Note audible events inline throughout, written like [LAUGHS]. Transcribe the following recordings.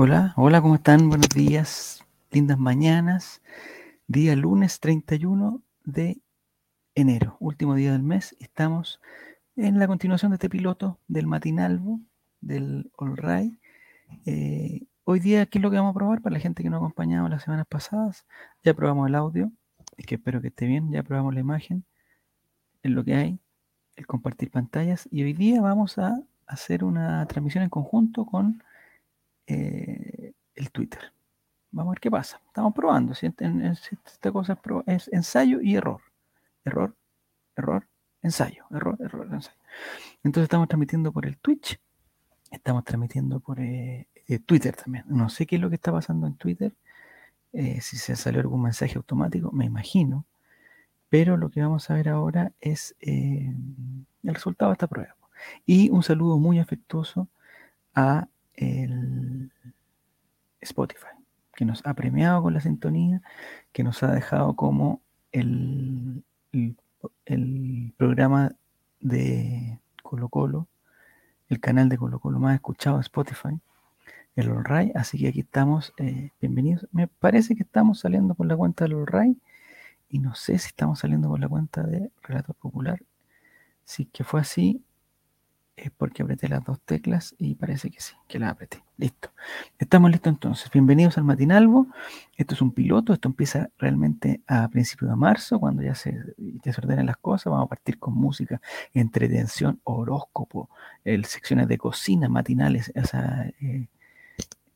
Hola, hola, ¿cómo están? Buenos días, lindas mañanas. Día lunes 31 de enero, último día del mes. Estamos en la continuación de este piloto del matinalvo, del All Right. Eh, hoy día, ¿qué es lo que vamos a probar? Para la gente que no ha acompañado las semanas pasadas, ya probamos el audio, que espero que esté bien, ya probamos la imagen, en lo que hay, el compartir pantallas. Y hoy día vamos a hacer una transmisión en conjunto con eh, el Twitter. Vamos a ver qué pasa. Estamos probando. Si esta cosa es, ensayo y error. Error, error, ensayo. Error, error, ensayo. Entonces estamos transmitiendo por el Twitch. Estamos transmitiendo por eh, eh, Twitter también. No sé qué es lo que está pasando en Twitter. si se salió algún mensaje automático, me imagino. Pero lo que vamos a ver ahora es el resultado de esta prueba. Y un saludo muy afectuoso a el Spotify, que nos ha premiado con la sintonía, que nos ha dejado como el, el, programa de Colo Colo, el canal de Colo Colo más escuchado Spotify, el All Así que aquí estamos, eh, bienvenidos. Me parece que estamos saliendo por la cuenta del All y no sé si estamos saliendo por la cuenta de Relator Popular. Si que fue así, es porque apreté las dos teclas y parece que sí, que las apreté. Listo. Estamos listos entonces. Bienvenidos al Matinalvo. Esto es un piloto. Esto empieza realmente a principios de marzo, cuando ya se, desordenen las cosas. Vamos a partir con música, entretención, horóscopo, el, secciones de cocina matinales. Eh,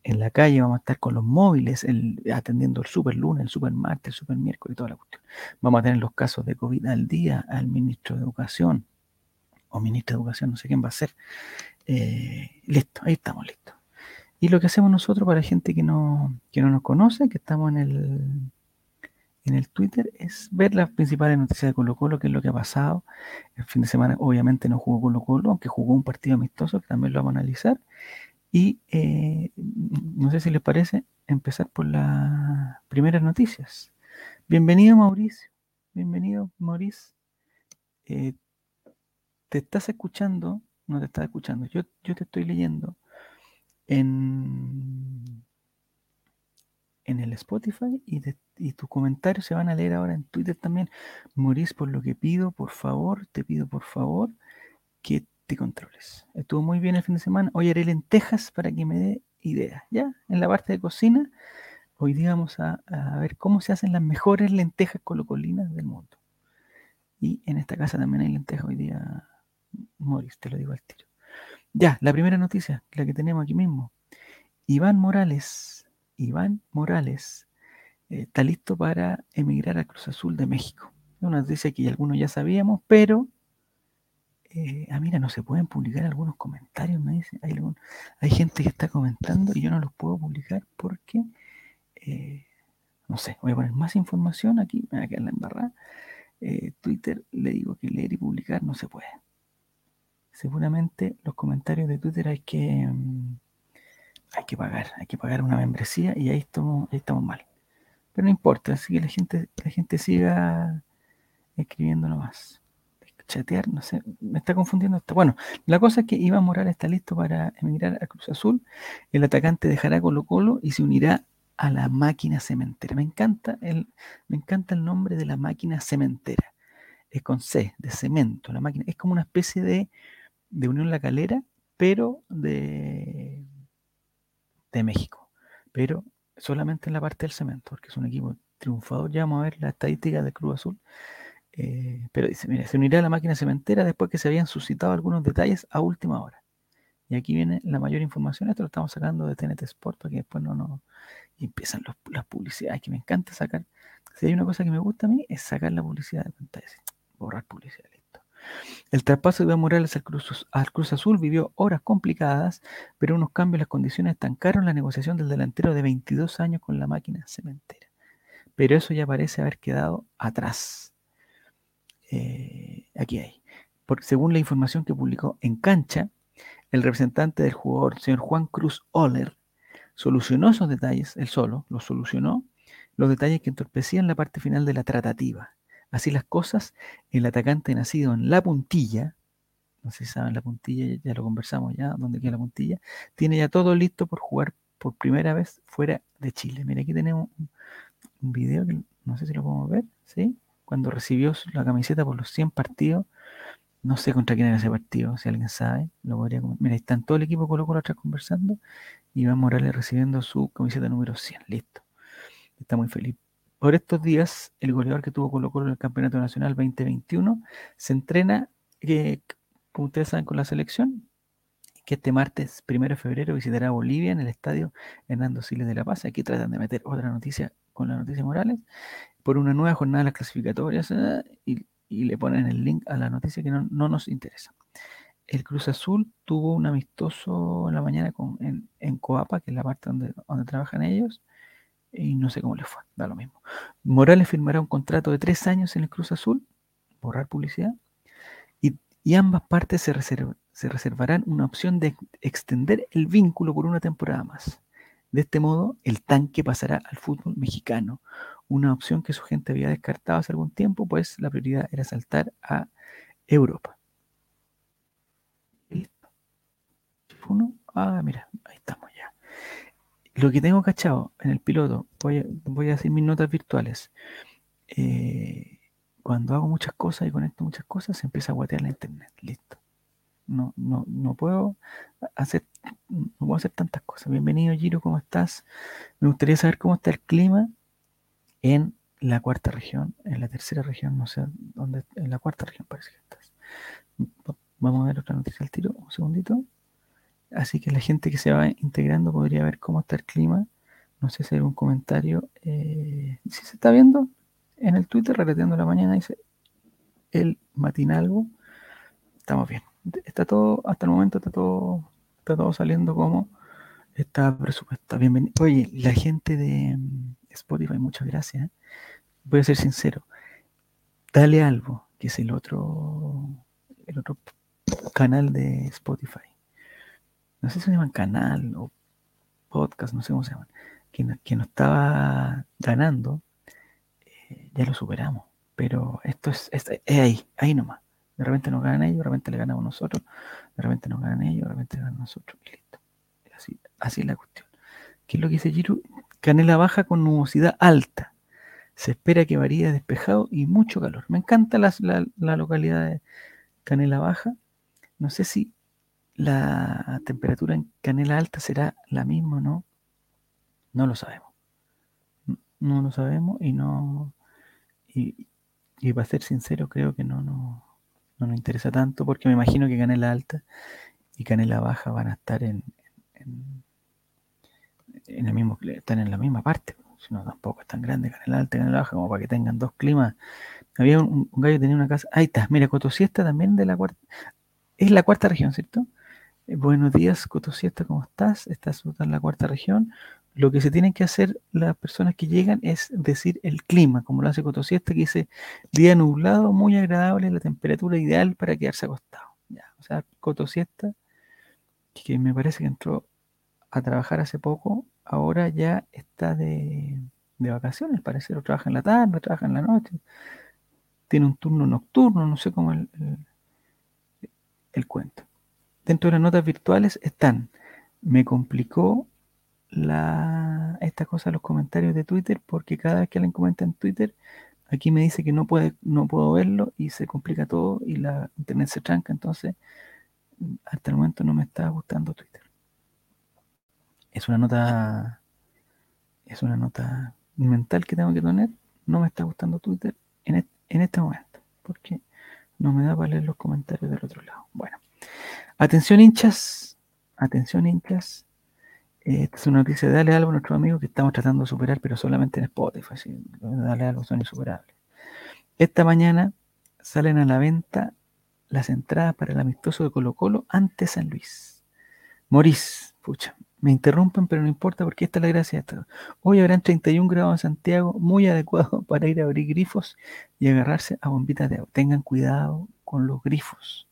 en la calle vamos a estar con los móviles, atendiendo el super lunes, el super martes, el super miércoles y toda la cuestión. Vamos a tener los casos de COVID al día, al ministro de Educación o ministro de Educación, no sé quién va a ser. Eh, listo, ahí estamos listos. Y lo que hacemos nosotros para gente que no, no nos conoce, que estamos en el, en el Twitter, es ver las principales noticias de Colo Colo, qué es lo que ha pasado. El fin de semana obviamente no jugó Colo Colo, aunque jugó un partido amistoso, que también lo vamos a analizar. Y eh, no sé si les parece empezar por las primeras noticias. Bienvenido Mauricio, bienvenido Mauricio. Eh, te estás escuchando, no te estás escuchando, yo, yo te estoy leyendo en, en el Spotify y, y, tus comentarios se van a leer ahora en Twitter también. Morís, por lo que pido, por favor, te pido por favor que te controles. Estuvo muy bien el fin de semana. Hoy haré lentejas para que me dé ideas. Ya, en la parte de cocina, hoy día vamos a, a ver cómo se hacen las mejores lentejas colocolinas del mundo. Y en esta casa también hay lentejas hoy día Morris, te lo digo al tiro. Ya, la primera noticia, la que tenemos aquí mismo. Iván Morales, Iván Morales eh, está listo para emigrar a Cruz Azul de México. Una noticia que algunos ya sabíamos, pero eh, ah, mira, no se pueden publicar algunos comentarios, me dicen. Hay, hay gente que está comentando y yo no los puedo publicar porque, eh, no sé, voy a poner más información aquí, me voy a quedar la embarrada. Twitter le digo que leer y publicar no se puede seguramente los comentarios de Twitter hay que, mm, hay que pagar, hay que pagar una membresía y ahí estamos, mal. Pero no importa, así que la gente, la gente siga escribiendo nomás. Chatear, no sé, me está confundiendo esto. Bueno, la cosa es que Iván Morales está listo para emigrar a Cruz Azul. El atacante dejará Colo Colo y se unirá a la máquina cementera. Me encanta el, me encanta el nombre de la máquina cementera. Es con C, de cemento. La máquina es como una especie de de Unión La Calera, pero de, de México. Pero solamente en la parte del cemento, porque es un equipo triunfador. Ya vamos a ver la estadística de Cruz Azul. Eh, pero dice, mira, se unirá a la máquina cementera después que se habían suscitado algunos detalles a última hora. Y aquí viene la mayor información. Esto lo estamos sacando de TNT Sport para que después no nos... Empiezan las publicidades, que me encanta sacar. Si hay una cosa que me gusta a mí, es sacar la publicidad de pantalla. Borrar publicidad. El traspaso de Morales al Cruz, Cruz, Azul vivió horas complicadas, pero unos cambios en las condiciones estancaron la negociación del delantero de 22 años con la máquina cementera. Pero eso ya parece haber quedado atrás. Eh, aquí hay. Según la información que publicó en cancha, el representante del jugador, señor Juan Cruz Oller, solucionó esos detalles, él solo, los solucionó, los detalles que entorpecían la parte final de la tratativa. Así las cosas, el atacante nacido en la puntilla, no sé si saben la puntilla, ya lo conversamos ya, dónde queda la puntilla, tiene ya todo listo por jugar por primera vez fuera de Chile. Mira, aquí tenemos un, un video que no sé si lo podemos ver, ¿sí? Cuando recibió la camiseta por los 100 partidos, no sé contra quién era ese partido, si alguien sabe, lo podría Mira, ahí están todo el equipo Colo Colo atrás conversando y Iván Morales recibiendo su camiseta número 100, listo. Está muy feliz. Por estos días, el goleador que tuvo Colo Colo en el Campeonato Nacional 2021 se entrena, eh, como ustedes saben, con la selección, que este martes, 1 de febrero, visitará Bolivia en el estadio Hernando Siles de La Paz. Aquí tratan de meter otra noticia con la noticia Morales por una nueva jornada de las clasificatorias eh, y, le ponen el link a la noticia que no, nos interesa. El Cruz Azul tuvo un amistoso en la mañana con, en, Coapa, que es la parte donde, donde trabajan ellos, y no sé cómo le fue, da lo mismo. Morales firmará un contrato de tres años en el Cruz Azul, borrar publicidad, y, y ambas partes se se reservarán una opción de extender el vínculo por una temporada más. De este modo, el tanque pasará al fútbol mexicano, una opción que su gente había descartado hace algún tiempo, pues la prioridad era saltar a Europa. ¿Listo? Uno, ah, mira. Lo que tengo cachado en el piloto, voy a, voy a hacer mis notas virtuales. Eh, cuando hago muchas cosas y conecto muchas cosas, se empieza a guatear la internet. Listo no, no, no puedo hacer, no puedo hacer tantas cosas. Bienvenido Giro, ¿cómo estás? Me gustaría saber cómo está el clima en la cuarta región, en la tercera región, no sé dónde, en la cuarta región parece que estás. Vamos a ver otra noticia al tiro, un segundito. Así que la gente que se va integrando podría ver cómo está el clima. No sé si hay algún comentario. Eh, si se está viendo en el Twitter, relateando la mañana, dice el matinalgo. Estamos bien está todo, hasta el momento está todo, está todo saliendo como está presupuesto. Bienvenido. Oye, la gente de mm, Spotify, muchas gracias. ¿eh? Voy a ser sincero. Dale algo, que es el otro, el otro canal de Spotify. No sé si se llaman canal o podcast, no sé cómo se llaman. Que, no, estaba ganando, eh, ya lo superamos. Pero esto es, es, es ahí, ahí nomás. De repente nos ganan ellos, de repente le ganamos nosotros, de repente nos ganan ellos, de repente ganan nosotros. Y listo. Así, así es la cuestión. ¿Qué es lo que dice Giru? Canela baja con nubosidad alta. Se espera que varíe despejado y mucho calor. Me encanta la, localidad de Canela Baja. No sé si la temperatura en Canela Alta será la misma o no. No lo sabemos. No lo sabemos y no. Y, y para ser sincero, creo que no, no, no nos interesa tanto porque me imagino que Canela Alta y Canela Baja van a estar en, en, el mismo, están en la misma parte. Si no, tampoco es tan grande Canela Alta y Canela Baja como para que tengan dos climas. Había un, gallo que tenía una casa. Ahí está, mira, Cotosiesta también de la cuarta. Es la cuarta región, ¿cierto? Eh, buenos días, Cotosiesta, ¿cómo estás? Estás en la cuarta región lo que se tienen que hacer las personas que llegan es decir el clima, como lo hace Cotosiesta, que dice día nublado, muy agradable, la temperatura ideal para quedarse acostado. Ya, o sea, Cotosiesta, que me parece que entró a trabajar hace poco, ahora ya está de, vacaciones, parece, lo trabaja en la tarde, trabaja en la noche, tiene un turno nocturno, no sé cómo el, el cuento. Dentro de las notas virtuales están, me complicó esta cosa los comentarios de Twitter porque cada vez que alguien comenta en Twitter, aquí me dice que no, puede, no puedo verlo y se complica todo y la internet se tranca. Entonces, hasta el momento no me está gustando Twitter. Es una nota, es una nota mental que tengo que tener. No me está gustando Twitter en, en este momento porque no me da para leer los comentarios del otro lado. Bueno, atención hinchas, atención hinchas esta es una noticia de Dale Algo a nuestro amigo que estamos tratando de superar, pero solamente en Spotify. Dale Algo son insuperables. Esta mañana salen a la venta las entradas para el amistoso de Colo Colo ante San Luis. Morís, pucha, me interrumpen, pero no importa porque esta es la gracia de esto. Hoy habrán 31 grados en Santiago, muy adecuado [LAUGHS] para ir a abrir grifos y agarrarse a bombitas de agua. Tengan cuidado con los grifos.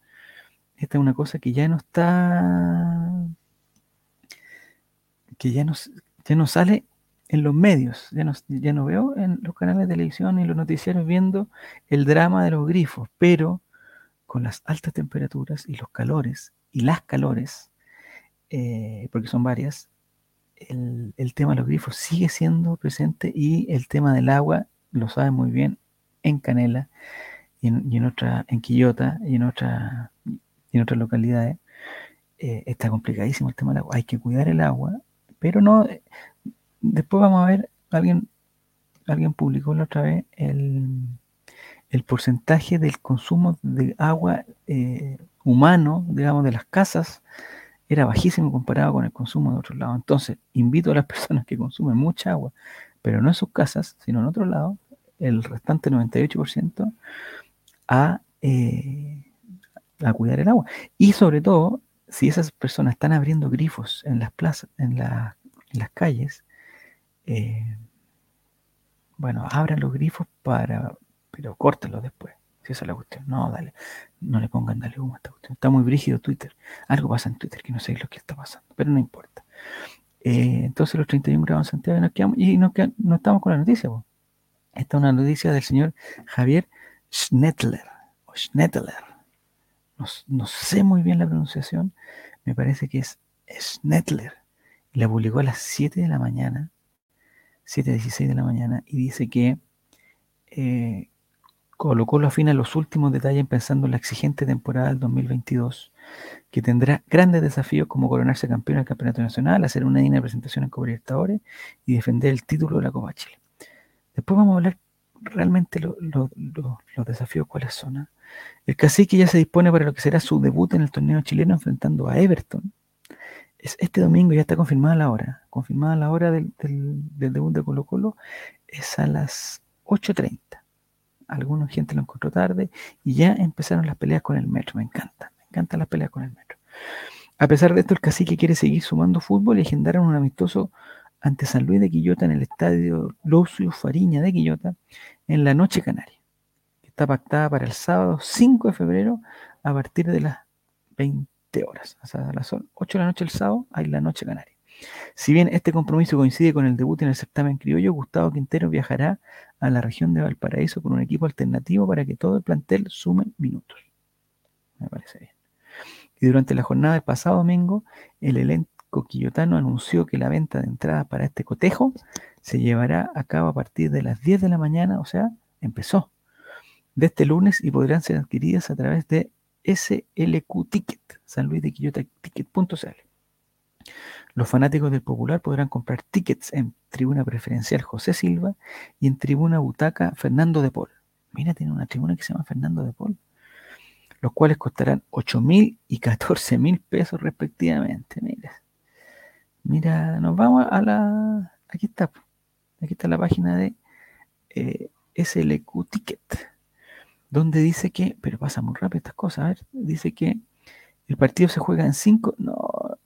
Esta es una cosa que ya no está que ya no, ya no sale en los medios, ya no, ya no veo en los canales de televisión y los noticiarios viendo el drama de los grifos, pero con las altas temperaturas y los calores y las calores, eh, porque son varias, el, tema de los grifos sigue siendo presente y el tema del agua, lo saben muy bien, en Canela y en, otra, en Quillota y en, otra, y en otras localidades. Eh, está complicadísimo el tema del agua. Hay que cuidar el agua, pero no. Después vamos a ver, alguien, alguien publicó la otra vez el, el porcentaje del consumo de agua eh, humano, digamos, de las casas era bajísimo comparado con el consumo de otros lados. Entonces, invito a las [LAUGHS] personas que consumen mucha agua, pero no en sus casas, sino en otro lado, el restante 98%, a, eh, a cuidar el agua. Y sobre todo, si esas personas están abriendo grifos en las plazas, en, las calles, eh, bueno, abran los grifos para, pero córtenlos después. Si esa es la cuestión. No, dale, no le pongan dale humo a esta cuestión. Está muy brígido Twitter. Algo pasa en Twitter que no sé lo que está pasando, pero no importa. Eh, entonces los 31 grados en Santiago nos quedamos, y no estamos con la noticia. Esta es una noticia del señor Javier Schnettler, o Schnettler. No, sé muy bien la pronunciación, me parece que es Schnettler. La publicó a las 7 de la mañana, 7.16 de la mañana, y dice que eh, colocó la fin a los últimos detalles pensando en la exigente temporada del 2022, que tendrá grandes desafíos como coronarse campeón del Campeonato Nacional, hacer una digna presentación en Copa Libertadores y defender el título de la Copa Chile. Después vamos a hablar realmente los desafíos cuáles son. ¿ah? El cacique ya se dispone para lo que será su debut en el torneo chileno enfrentando a Everton. Es este domingo ya está confirmada la hora. Confirmada la hora del, del debut de Colo Colo es a las 8.30 alguna gente lo encontró tarde y ya empezaron las peleas con el metro. Me encanta, me encantan las peleas con el metro. A pesar de esto, el cacique quiere seguir sumando fútbol y agendaron un amistoso ante San Luis de Quillota en el estadio Lucio Fariña de Quillota en la Noche Canaria, que está pactada para el sábado 5 de febrero a partir de las 20 horas. O sea, las 8 de la noche el sábado hay la Noche Canaria. Si bien este compromiso coincide con el debut en el certamen criollo, Gustavo Quintero viajará a la región de Valparaíso con un equipo alternativo para que todo el plantel sume minutos. Me parece bien. Y durante la jornada del pasado domingo, el elenco quillotano anunció que la venta de entradas para este cotejo se llevará a cabo a partir de las 10 de la mañana, o sea, empezó, de este lunes y podrán ser adquiridas a través de SLQ Ticket, San Luis de Quillota Ticket.cl. Los fanáticos del Popular podrán comprar tickets en tribuna preferencial José Silva y en tribuna butaca Fernando de Paul. Mira, tiene una tribuna que se llama Fernando de Paul. Los cuales costarán 8 mil y 14 mil pesos respectivamente. Mira. Mira, nos vamos a la. Aquí está. Aquí está la página de eh, SLQ Ticket. Donde dice que. Pero pasa muy rápido estas cosas. A ver. Dice que el partido se juega en 5 no,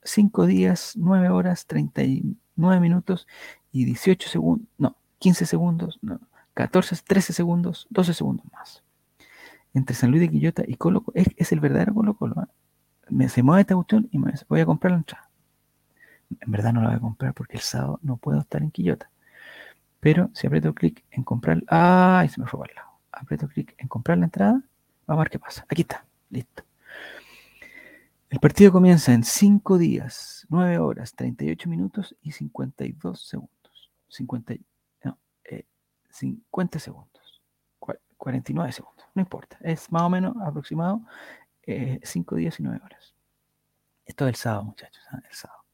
cinco días, 9 horas, 39 minutos y 18 segundos, no, 15 segundos, no, 14, 13 segundos, 12 segundos más. Entre San Luis de Quillota y Colo Colo, es, el verdadero Colo Colo. ¿eh? Me, se mueve esta cuestión y me voy a comprar la entrada. En verdad no la voy a comprar porque el sábado no puedo estar en Quillota. Pero si aprieto clic en comprar, ¡ay! Se me fue para el lado. Aprieto clic en comprar la entrada, vamos a ver qué pasa. Aquí está, listo. El partido comienza en 5 días, 9 horas, 38 minutos y 52 segundos. 50, no, 50 eh, segundos. 49 segundos. No importa. Es más o menos aproximado 5 eh, días y 9 horas. Esto es el sábado, muchachos. ¿ah? El sábado.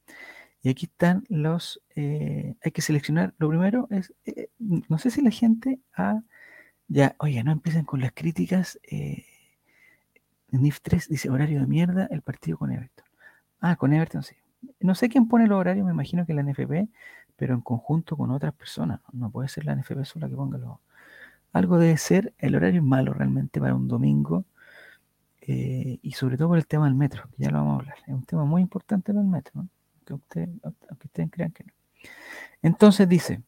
Y aquí están los. Eh, hay que seleccionar. Lo primero es. no sé si la gente ha. Ya, oye, no empiecen con las críticas. NIF 3 dice horario de mierda, el partido con Everton. Ah, con Everton sí. No sé quién pone los horarios, me imagino que la NFP, pero en conjunto con otras personas. No, puede ser la NFP sola que ponga los. Algo debe ser, el horario es malo realmente para un domingo. Eh, y sobre todo por el tema del metro, que ya lo vamos a hablar. Es un tema muy importante para el metro. Aunque, ustedes crean que no. Entonces dice,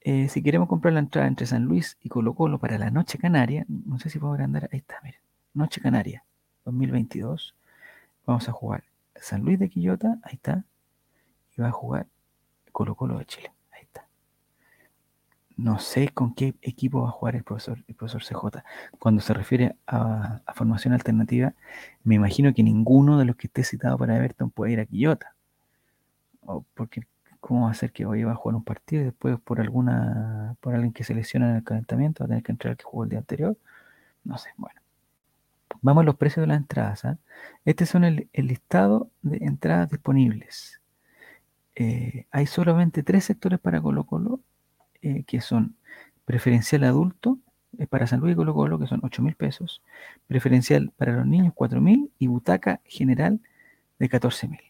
eh, si queremos comprar la entrada entre San Luis y Colo Colo para la noche canaria, no sé si puedo agrandar, ahí está, miren, noche canaria. 2022 vamos a jugar San Luis de Quillota, ahí está, y va a jugar Colo Colo de Chile, ahí está. No sé con qué equipo va a jugar el profesor, el profesor CJ. Cuando se refiere a, formación alternativa, me imagino que ninguno de los que esté citado para Everton puede ir a Quillota. Porque ¿Cómo va a ser que hoy va a jugar un partido y después por alguna, por alguien que se lesiona en el calentamiento va a tener que entrar el que jugó el día anterior? No sé, bueno. Vamos a los precios de las entradas. ¿ah? Este son el, listado de entradas disponibles. Eh, hay solamente tres sectores para Colo Colo, eh, que son preferencial adulto, es para San Luis y Colo Colo, que son 8 mil pesos, preferencial para los niños 4 mil y butaca general de 14 mil.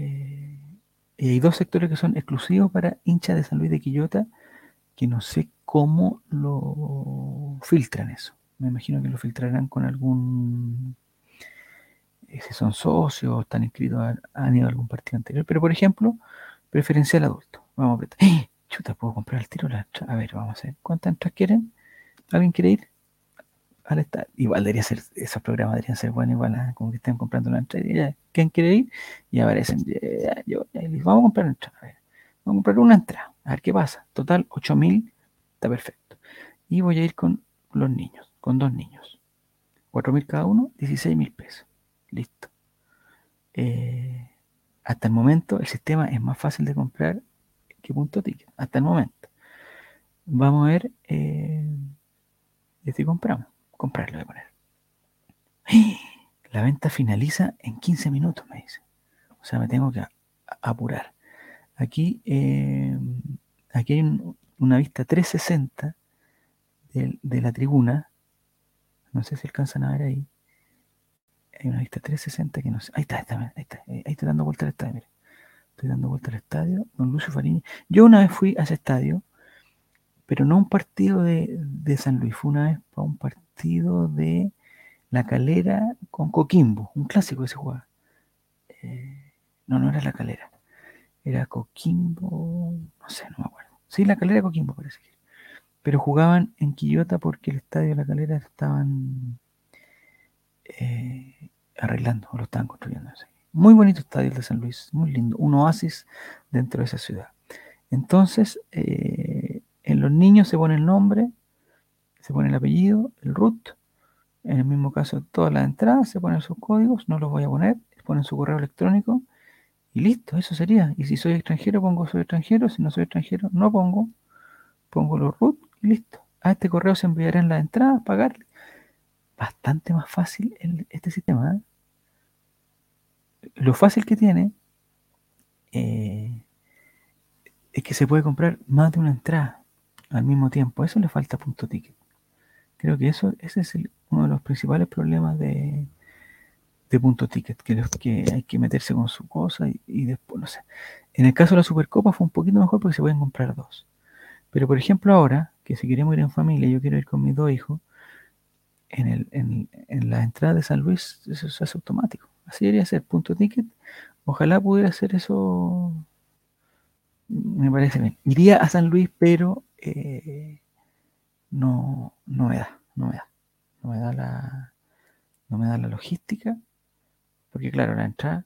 Eh, y hay dos sectores que son exclusivos para hinchas de San Luis de Quillota, que no sé cómo lo filtran eso. Me imagino que lo filtrarán con algún, eh, si son socios, están inscritos, han ido a algún partido anterior. Pero por ejemplo, preferencial adulto. Vamos a apretar. ¡Eh! [GASPS] Chuta, puedo comprar el tiro la A ver, vamos a ver. ¿Cuántas entradas quieren? ¿Alguien quiere ir? Al Igual debería ser, esos programas deberían ser buenos, igual, ¿ah? como que estén comprando una entrada. ¿Quién quiere ir? Y aparecen, yo, vamos a comprar una entrada. A ver, vamos a comprar una entrada. A ver qué pasa. Total, 8000, está perfecto. Y voy a ir con los niños, con dos niños. 4000 cada uno, 16000 pesos. Listo. Eh, hasta el momento el sistema es más fácil de comprar que punto ticket, hasta el momento. Vamos a ver eh, si compramos. Comprarlo de poner. La venta finaliza en 15 minutos, me dice. O sea, me tengo que apurar. Aquí, eh, aquí hay una vista 360 de, de, la tribuna. No sé si alcanzan a ver ahí. Hay una vista 360 que no sé. Ahí está, ahí está, ahí está. Ahí está dando vuelta al estadio, Estoy dando vuelta al estadio. Don Lucio Fariña. Yo una vez fui a ese estadio, pero no un partido de, de San Luis. Fue una vez para un partido de La Calera con Coquimbo. Un clásico que se jugaba. Eh, no, no era La Calera. Era Coquimbo. No sé, no me acuerdo. Sí, La Calera Coquimbo parece que. Pero jugaban en Quillota porque el estadio de La Calera estaban eh, arreglando o lo estaban construyendo. Muy bonito estadio de San Luis, muy lindo, un oasis dentro de esa ciudad. Entonces, eh, en los niños se pone el nombre, se pone el apellido, el root, en el mismo caso todas las entradas, se ponen sus códigos, no los voy a poner, ponen su correo electrónico y listo, eso sería. Y si soy extranjero, pongo soy extranjero, si no soy extranjero, no pongo, pongo los root y listo. A este correo se enviarán las entradas, pagarle. Bastante más fácil este sistema. ¿eh? lo fácil que tiene eh, es que se puede comprar más de una entrada al mismo tiempo. Eso le falta punto ticket. Creo que eso ese es uno de los principales problemas de, de punto ticket, que, que hay que meterse con su cosa y, después, no sé. En el caso de la Supercopa fue un poquito mejor porque se pueden comprar dos. Pero por ejemplo ahora, que si queremos ir en familia, yo quiero ir con mis dos hijos, en, el, en, en la entrada de San Luis eso se hace automático. Así debería ser, punto ticket. Ojalá pudiera hacer eso. Me parece bien. Iría a San Luis, pero eh, no, no me da, no me da. No me da la, no me da la logística. Porque claro, la entrada,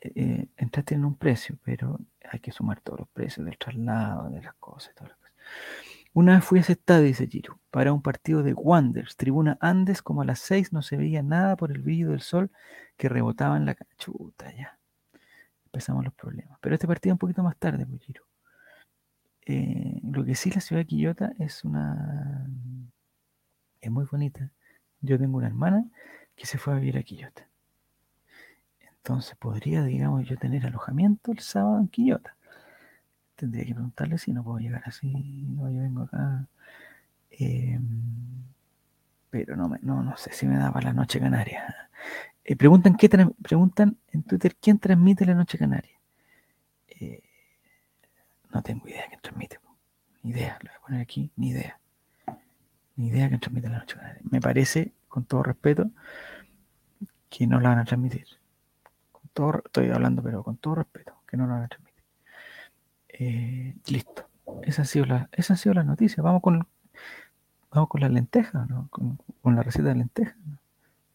eh, entrada tiene un precio, pero hay que sumar todos los precios del traslado, de las cosas, todas las cosas. Una vez fui a ese estadio, dice Giro, para un partido de Wonders, tribuna Andes, como a las seis no se veía nada por el brillo del sol que rebotaba en la cachuta ya. Empezamos los problemas. Pero este partido un poquito más tarde, pues Giro. Eh, lo que sí, la ciudad de Quillota es una. es muy bonita. Yo tengo una hermana que se fue a vivir a Quillota. Entonces podría, digamos, yo tener alojamiento el sábado en Quillota tendría que preguntarle si no puedo llegar así. No, yo vengo acá. Em, pero no, me, no, no sé si me da para la noche canaria. Eh, preguntan, qué preguntan en Twitter quién transmite la noche canaria. Eh, no tengo idea quién transmite. Ni idea, lo voy a poner aquí, ni idea. Ni idea quién transmite la noche. Me parece, con todo respeto, que no la van a transmitir. Con todo, estoy hablando, pero con todo respeto, que no la van a transmitir. Eh, listo. Esa ha sido la, esa ha sido noticia. Vamos con, vamos con la lenteja, ¿no? Con, la receta de lenteja. ¿no?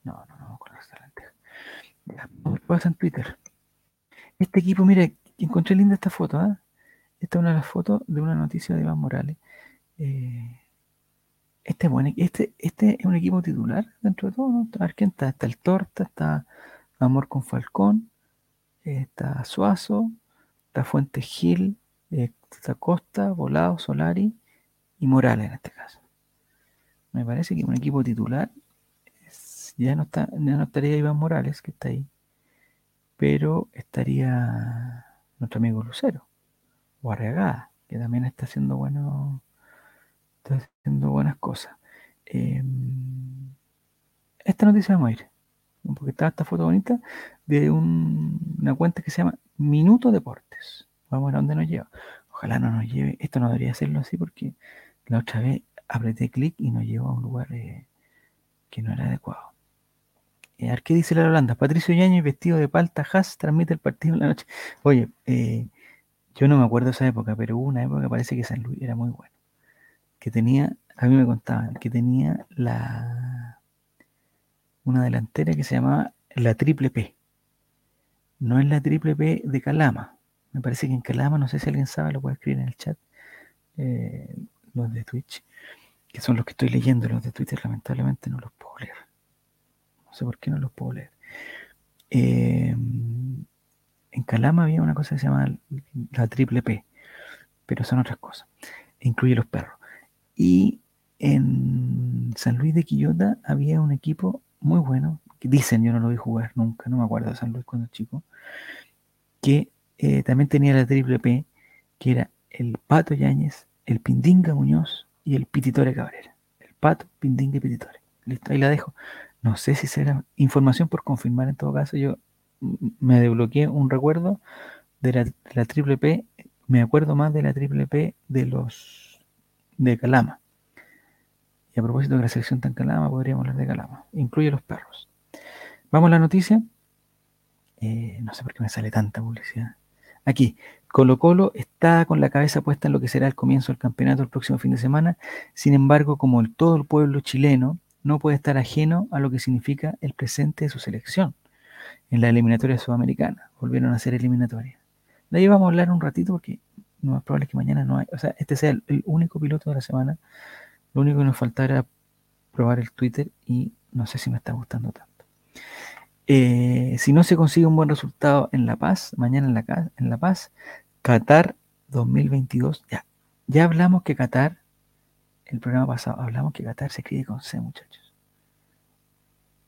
no, no, vamos con la receta de lenteja. Vamos en Twitter. Este equipo, mire, encontré linda esta foto. ¿eh? Esta es una de las fotos de una noticia de Iván Morales. Eh, este, este, este es un equipo titular dentro de todo. ¿no? A ver quién está. Está el Torta, está Amor con Falcón, está Suazo, está Fuentes Gil, está Costa, Volado, Solari y Morales en este caso. Me parece que un equipo titular está, ya no estaría Iván Morales, que está ahí, pero estaría nuestro amigo Lucero, o Arreagada, que también está haciendo bueno, está haciendo buenas cosas. Em, esta noticia vamos a ir, porque está esta foto bonita de una cuenta que se llama Minuto Deportes. Vamos a ver a dónde nos lleva. Ojalá no nos lleve, esto no debería hacerlo así porque la otra vez apreté clic y nos llevó a un lugar eh, que no era adecuado. Eh, ¿Qué dice la Holanda? Patricio Yañez vestido de palta Haas transmite el partido en la noche. Oye, eh, yo no me acuerdo de esa época, pero hubo una época que parece que San Luis era muy bueno. Que tenía, a mí me contaban, que tenía la una delantera que se llamaba la triple P. No es la triple P de Calama. Me parece que en Calama, no sé si alguien sabe, lo puede escribir en el chat. Eh, los de Twitch, que son los que estoy leyendo, los de Twitter lamentablemente no los puedo leer. No sé por qué no los puedo leer. Em, en Calama había una cosa que se llama la triple P, pero son otras cosas. Incluye los perros. Y en San Luis de Quillota había un equipo muy bueno, que dicen, yo no lo vi jugar nunca, no me acuerdo de San Luis cuando chico, que eh, también tenía la triple P, que era el Pato Yáñez, el Pindinga Muñoz y el Pititore Cabrera. El Pato, Pindinga y Pititore. Listo, ahí la dejo. No sé si será información por confirmar en todo caso. Yo me desbloqueé un recuerdo de la, triple P, me acuerdo más de la triple P de los de Calama. Y a propósito de la selección tan Calama, podríamos hablar de Calama. Incluye los perros. Vamos a la noticia. Eh, no sé por qué me sale tanta publicidad. Aquí, Colo Colo está con la cabeza puesta en lo que será el comienzo del campeonato el próximo fin de semana. Sin embargo, como todo el pueblo chileno, no puede estar ajeno a lo que significa el presente de su selección en la eliminatoria sudamericana. Volvieron a ser eliminatoria. De ahí vamos a hablar un ratito porque no es probable que mañana no hay. O sea, este sea el, único piloto de la semana. Lo único que nos falta era probar el Twitter y no sé si me está gustando tanto. Eh, si no se consigue un buen resultado en La Paz, mañana en La, en la Paz, Qatar 2022, ya, ya hablamos que Qatar, el programa pasado, hablamos que Qatar se escribe con C, muchachos.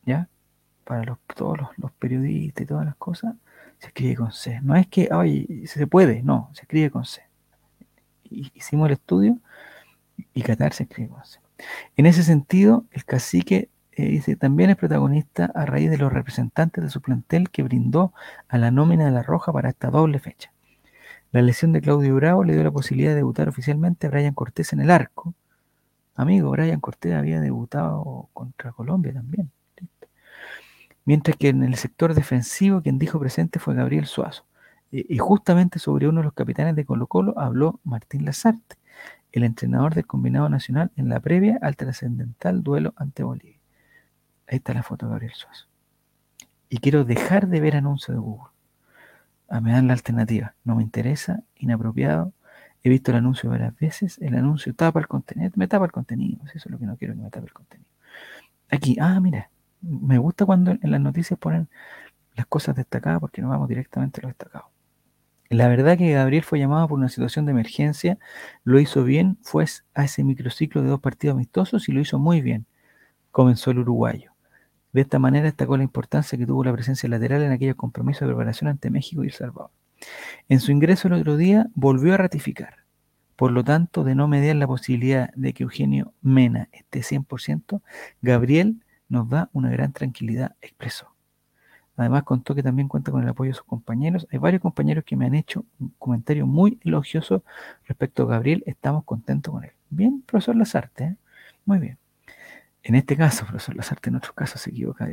¿Ya? Para los, todos los, periodistas y todas las cosas, se escribe con C. No es que, ay, se puede, no, se escribe con C. Hicimos el estudio y Qatar se escribe con C. En ese sentido, el cacique dice, también es protagonista a raíz de los representantes de su plantel que brindó a la nómina de la Roja para esta doble fecha. La lesión de Claudio Bravo le dio la posibilidad de debutar oficialmente a Brian Cortés en el arco. Amigo, Brian Cortés había debutado contra Colombia también. Mientras que en el sector defensivo quien dijo presente fue Gabriel Suazo. Y justamente sobre uno de los capitanes de Colo Colo habló Martín Lazarte, el entrenador del combinado nacional en la previa al trascendental duelo ante Bolivia. Ahí está la foto de Gabriel Suazo. Y quiero dejar de ver anuncios de Google. A ah, me dan la alternativa. No me interesa, inapropiado. He visto el anuncio varias veces. El anuncio tapa el contenido. Me tapa el contenido. Eso es lo que no quiero que me tape el contenido. Aquí, ah, mira. Me gusta cuando en las noticias ponen las cosas destacadas porque no vamos directamente a lo destacado. La verdad que Gabriel fue llamado por una situación de emergencia, lo hizo bien, fue a ese microciclo de dos partidos amistosos y lo hizo muy bien, comenzó el uruguayo. De esta manera destacó la importancia que tuvo la presencia lateral en aquellos compromisos de preparación ante México y El Salvador. En su ingreso el otro día volvió a ratificar, por lo tanto, de no mediar la posibilidad de que Eugenio Mena esté 100%, Gabriel nos da una gran tranquilidad, expresó. Además contó que también cuenta con el apoyo de sus compañeros. Hay varios compañeros que me han hecho un comentario muy elogioso respecto a Gabriel. Estamos contentos con él. Bien, profesor Lazarte. ¿eh? Muy bien. En este caso, [LAUGHS] profesor Lazarte en otros casos se equivoca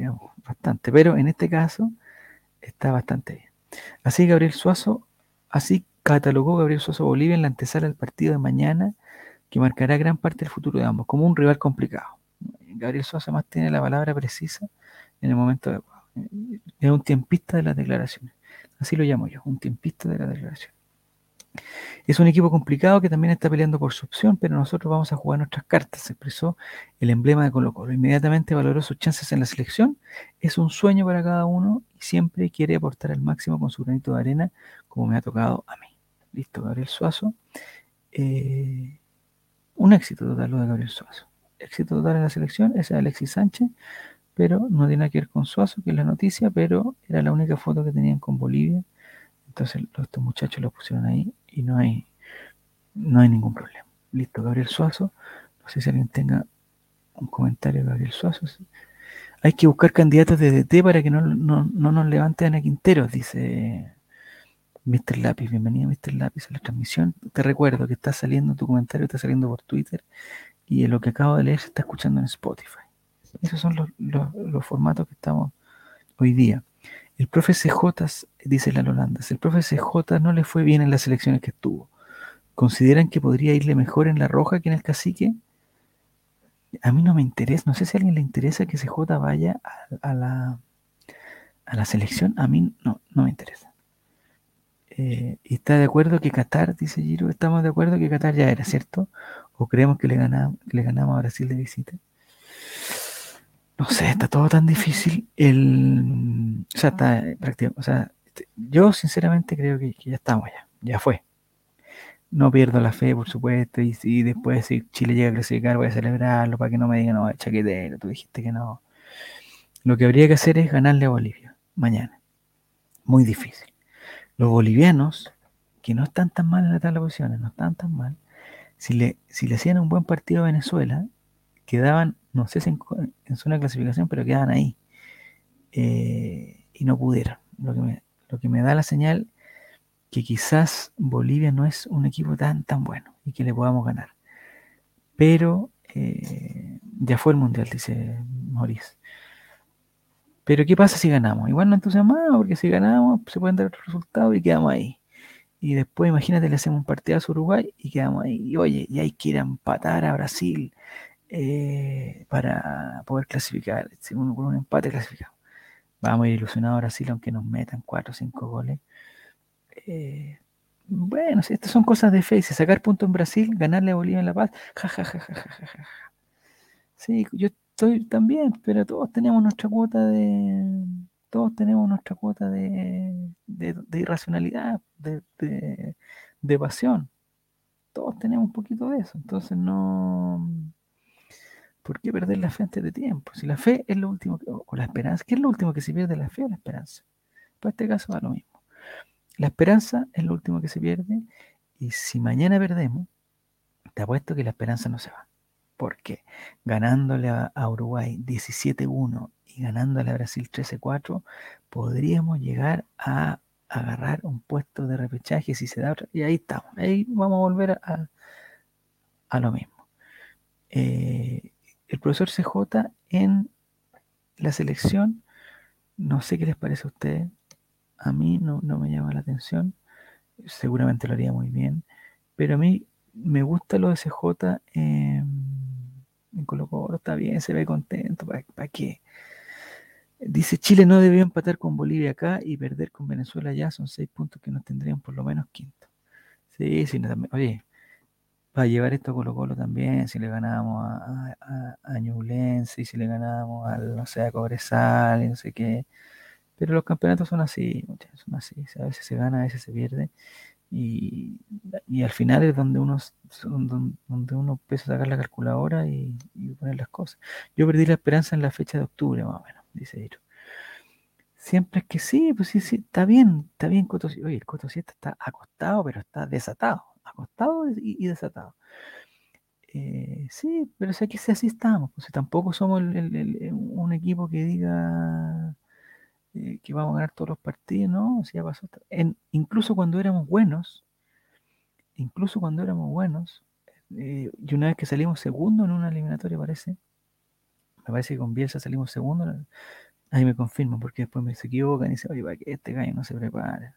bastante, pero en este caso está bastante bien. Así Gabriel Suazo, así catalogó Gabriel Suazo Bolivia en la antesala del partido de mañana, que marcará gran parte del futuro de ambos, como un rival complicado. Gabriel Suazo más tiene la palabra precisa en el momento adecuado. Es un tiempista de las declaraciones. Así lo llamo yo, un tiempista de las declaraciones. Es un equipo complicado que también está peleando por su opción, pero nosotros vamos a jugar nuestras cartas, se expresó el emblema de Colo Colo. Inmediatamente valoró sus chances en la selección. Es un sueño para cada uno y siempre quiere aportar al máximo con su granito de arena, como me ha tocado a mí. Listo, Gabriel Suazo. Eh, un éxito total lo de Gabriel Suazo. Éxito total en la selección, ese es Alexis Sánchez, pero no tiene nada que ver con Suazo, que es la noticia, pero era la única foto que tenían con Bolivia. Entonces estos muchachos lo pusieron ahí y no hay, no hay ningún problema. Listo, Gabriel Suazo. No sé si alguien tenga un comentario Gabriel Suazo. Hay que buscar candidatos de DT para que no, nos levanten a Quinteros, dice Mr. Lápiz. Bienvenido, Mr. Lápiz, a la transmisión. Te recuerdo que está saliendo tu comentario, está saliendo por Twitter y lo que acabo de leer se está escuchando en Spotify. Esos son los, los formatos que estamos hoy día. El profe CJ, dice la Holandas, el profe CJ no le fue bien en las elecciones que estuvo. ¿Consideran que podría irle mejor en la roja que en el cacique? A mí no me interesa, no sé si a alguien le interesa que CJ vaya a, la, a la selección, a mí no, no me interesa. Eh, y está de acuerdo que Qatar, dice Giro, estamos de acuerdo que Qatar ya era, ¿cierto? ¿O creemos que le ganamos, que le ganamos a Brasil de visita? No sé, está todo tan difícil. El, o sea, está prácticamente, o sea, este, yo sinceramente creo que, ya estamos ya, ya fue. No pierdo la fe, por supuesto, y, después si Chile llega a clasificar voy a celebrarlo para que no me digan, no, chaquetero, tú dijiste que no. Lo que habría que hacer es ganarle a Bolivia mañana. Muy difícil. Los bolivianos, que no están tan mal en la tabla de posiciones, no están tan mal, si le, si le hacían un buen partido a Venezuela, quedaban no sé si en, de clasificación, pero quedan ahí. Eh, y no pudieron. Lo que, me, lo que me da la señal que quizás Bolivia no es un equipo tan, tan bueno y que le podamos ganar. Pero eh, ya fue el mundial, dice Maurice. Pero ¿qué pasa si ganamos? Igual no entusiasmamos, porque si ganamos se pueden dar otros resultados y quedamos ahí. Y después imagínate, le hacemos un partido a Uruguay y quedamos ahí. Y oye, y hay que ir a empatar a Brasil eh, para poder clasificar. Con un empate clasificado. Vamos a ir ilusionados a Brasil, aunque nos metan 4 o 5 goles. Eh, bueno, estas son cosas de. Si sacar punto en Brasil, ganarle a Bolivia en La Paz, ja, ja, ja, ja, ja, ja, Sí, yo estoy también, pero todos tenemos nuestra cuota de. Todos tenemos nuestra cuota de, irracionalidad, de, de pasión. Todos tenemos un poquito de eso. Entonces no ¿Por qué perder la fe antes de tiempo? Si la fe es lo último, o la esperanza, ¿qué es lo último que se pierde? ¿La fe o la esperanza? Pues este caso va lo mismo. La esperanza es lo último que se pierde y si mañana perdemos, te apuesto que la esperanza no se va. Porque ganándole a, Uruguay 17-1 y ganándole a Brasil 13-4, podríamos llegar a agarrar un puesto de repechaje si se da otra. Y ahí estamos. Ahí vamos a volver a, a lo mismo. Eh, el profesor CJ en la selección, no sé qué les parece a ustedes, a mí no, me llama la atención, seguramente lo haría muy bien, pero a mí me gusta lo de CJ en, en Colo Colo, está bien, se ve contento, ¿para, qué? Dice Chile no debió empatar con Bolivia acá y perder con Venezuela ya, son seis puntos que nos tendrían por lo menos quinto. Sí, sí, oye, va a llevar esto a Colo Colo también, si le ganamos a, a, y si le ganamos al, no sé, a Cobresal y no sé qué. Pero los campeonatos son así, son así, a veces se gana, a veces se pierde. Y, al final es donde uno, donde uno empieza a sacar la calculadora y, poner las cosas. Yo perdí la esperanza en la fecha de octubre, más o menos, dice Iro. Siempre es que sí, pues sí, sí, está bien, está bien Coto Oye, el está acostado, pero está desatado acostado y, desatado. Eh, sí, pero sé que así estamos. Pues, tampoco somos un equipo que diga eh, que vamos a ganar todos los partidos, ¿no? O pasó. En, incluso cuando éramos buenos, incluso cuando éramos buenos, eh, y una vez que salimos segundo en una eliminatoria, parece, me parece que con Bielsa salimos segundo, ahí me confirmo, porque después me se equivocan y dicen, oye, para que este gallo no se prepara.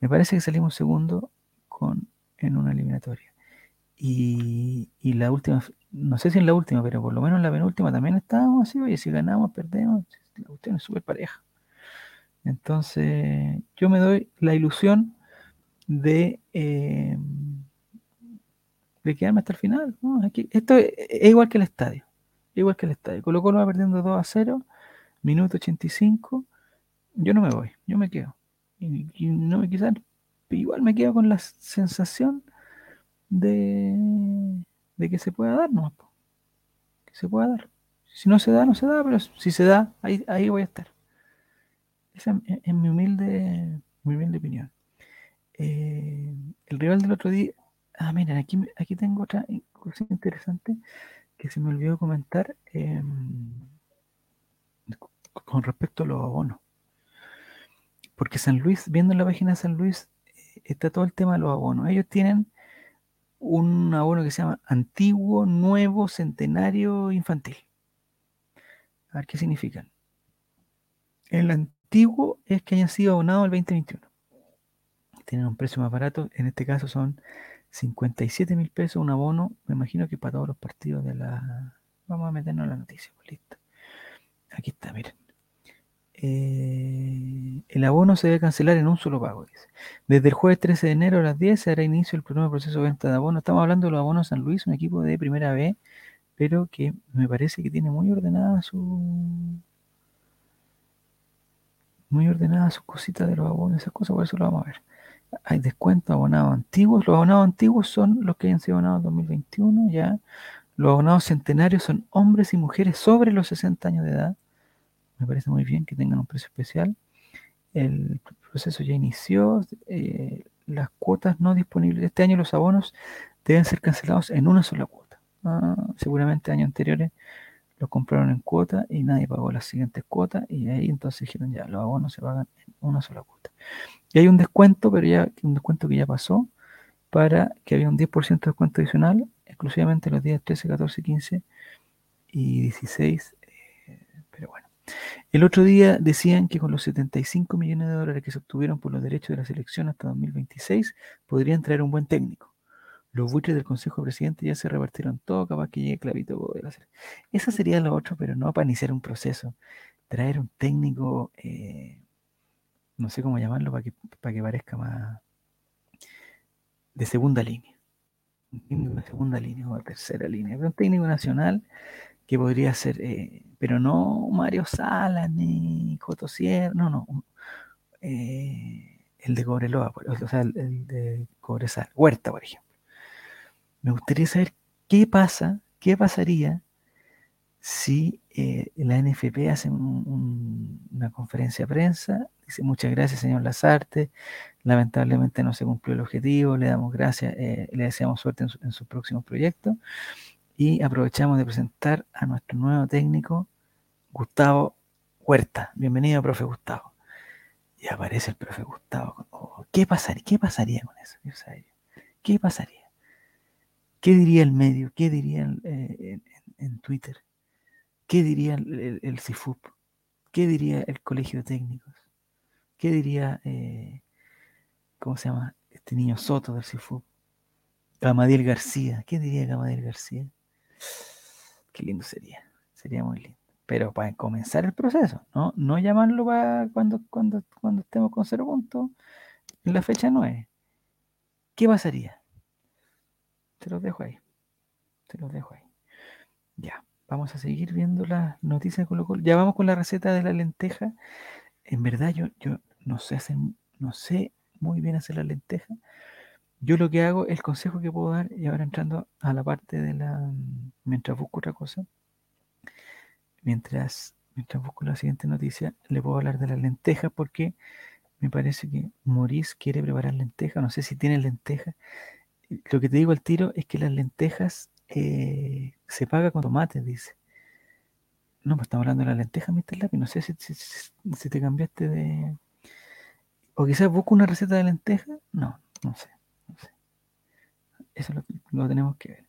Me parece que salimos segundo con en una eliminatoria. Y, la última, no sé si en la última, pero por lo menos en la penúltima también estábamos así, oye, si ganamos, perdemos, la cuestión es súper pareja. Entonces, yo me doy la ilusión de, eh, de quedarme hasta el final. Esto es, igual que el estadio. Igual que el estadio. Colo Colo va perdiendo 2 a 0, minuto 85. Yo no me voy, yo me quedo. Y, no me quizás, igual me quedo con la sensación de, de que se pueda dar, ¿no? Que se pueda dar. Si no se da, no se da, pero si se da, ahí, ahí voy a estar. Esa es, mi, humilde, mi humilde opinión. Eh, el rival del otro día. Ah, miren, aquí, aquí tengo otra cosa interesante que se me olvidó comentar em, con respecto a los abonos. Porque San Luis, viendo la página de San Luis, eh, está todo el tema de los abonos. Ellos tienen un abono que se llama Antiguo, Nuevo, Centenario, Infantil. A ver qué significan. El antiguo es que hayan sido abonados el 2021. Tienen un precio más barato, en este caso son 57 mil pesos un abono, me imagino que para todos los partidos de la... Vamos a meternos en la noticia, pues listo. Aquí está, miren. Eh, el abono se debe cancelar en un solo pago. Dice. Desde el jueves 13 de enero a las 10 se dará inicio el primer proceso de venta de abono. Estamos hablando de los abonos San Luis, un equipo de primera B pero que me parece que tiene muy ordenada su muy ordenada sus cositas de los abonos, esas cosas, por eso lo vamos a ver. Hay descuento abonados antiguos. Los abonados antiguos son los que hayan sido abonados en 2021, ya. Los abonados centenarios son hombres y mujeres sobre los 60 años de edad. Me parece muy bien que tengan un precio especial. El proceso ya inició. Eh, las cuotas no disponibles. Este año los abonos deben ser cancelados en una sola cuota. Ah, seguramente años anteriores los compraron en cuota y nadie pagó las siguientes cuotas y ahí entonces dijeron ya, los abonos se pagan en una sola cuota. Y hay un descuento, pero ya un descuento que ya pasó para que había un 10% de descuento adicional exclusivamente los días 13, 14, 15 y 16. Eh, pero bueno. El otro día decían que con los 75 millones de dólares que se obtuvieron por los derechos de la selección hasta 2026 podrían traer un buen técnico los buitres del Consejo de Presidente ya se repartieron todo, capaz que llegue Clavito hacer. Eso sería lo otro, pero no para iniciar un proceso. Traer un técnico, eh, no sé cómo llamarlo, para que, para que parezca más de segunda línea. Un técnico de segunda línea o de tercera línea, pero un técnico nacional que podría ser, eh, pero no Mario Salas ni Joto no, no. Eh, el de Cobreloa, o sea, el, el de Cobresal, Huerta, por ejemplo me gustaría saber qué pasa, qué pasaría si eh, la NFP hace una conferencia de prensa, dice muchas gracias señor Lazarte, lamentablemente no se cumplió el objetivo, le damos gracias, eh, le deseamos suerte en, su, próximo próximos proyectos y aprovechamos de presentar a nuestro nuevo técnico, Gustavo Huerta. Bienvenido, profe Gustavo. Y aparece el profe Gustavo. Oh, ¿qué, pasaría, ¿Qué pasaría con eso? ¿Qué pasaría? ¿Qué diría el medio? ¿Qué diría eh, en, Twitter? ¿Qué diría el, CIFUP? ¿Qué diría el Colegio de Técnicos? ¿Qué diría, eh, cómo se llama, este niño Soto del CIFUP? Gamadiel García. ¿Qué diría Gamadiel García? Qué lindo sería. Sería muy lindo. Pero para comenzar el proceso, ¿no? No llamarlo para cuando, cuando, cuando estemos con cero puntos en la fecha 9. ¿Qué pasaría? Te los dejo ahí. Te los dejo ahí. Ya, vamos a seguir viendo las noticias de Colo Colo. Ya vamos con la receta de la lenteja. En verdad yo, yo no sé hacer, no sé muy bien hacer la lenteja. Yo lo que hago, el consejo que puedo dar, y ahora entrando a la parte de la. Mientras busco otra cosa, mientras, mientras busco la siguiente noticia, le puedo hablar de la lenteja porque me parece que Maurice quiere preparar lenteja. No sé si tiene lenteja lo que te digo al tiro es que las lentejas eh, se paga con tomates, dice. No, pues estamos hablando de las lentejas, Mr. Lápiz. No sé si, te cambiaste de. O quizás busco una receta de lentejas. No, no sé. No sé. Eso lo, tenemos que ver.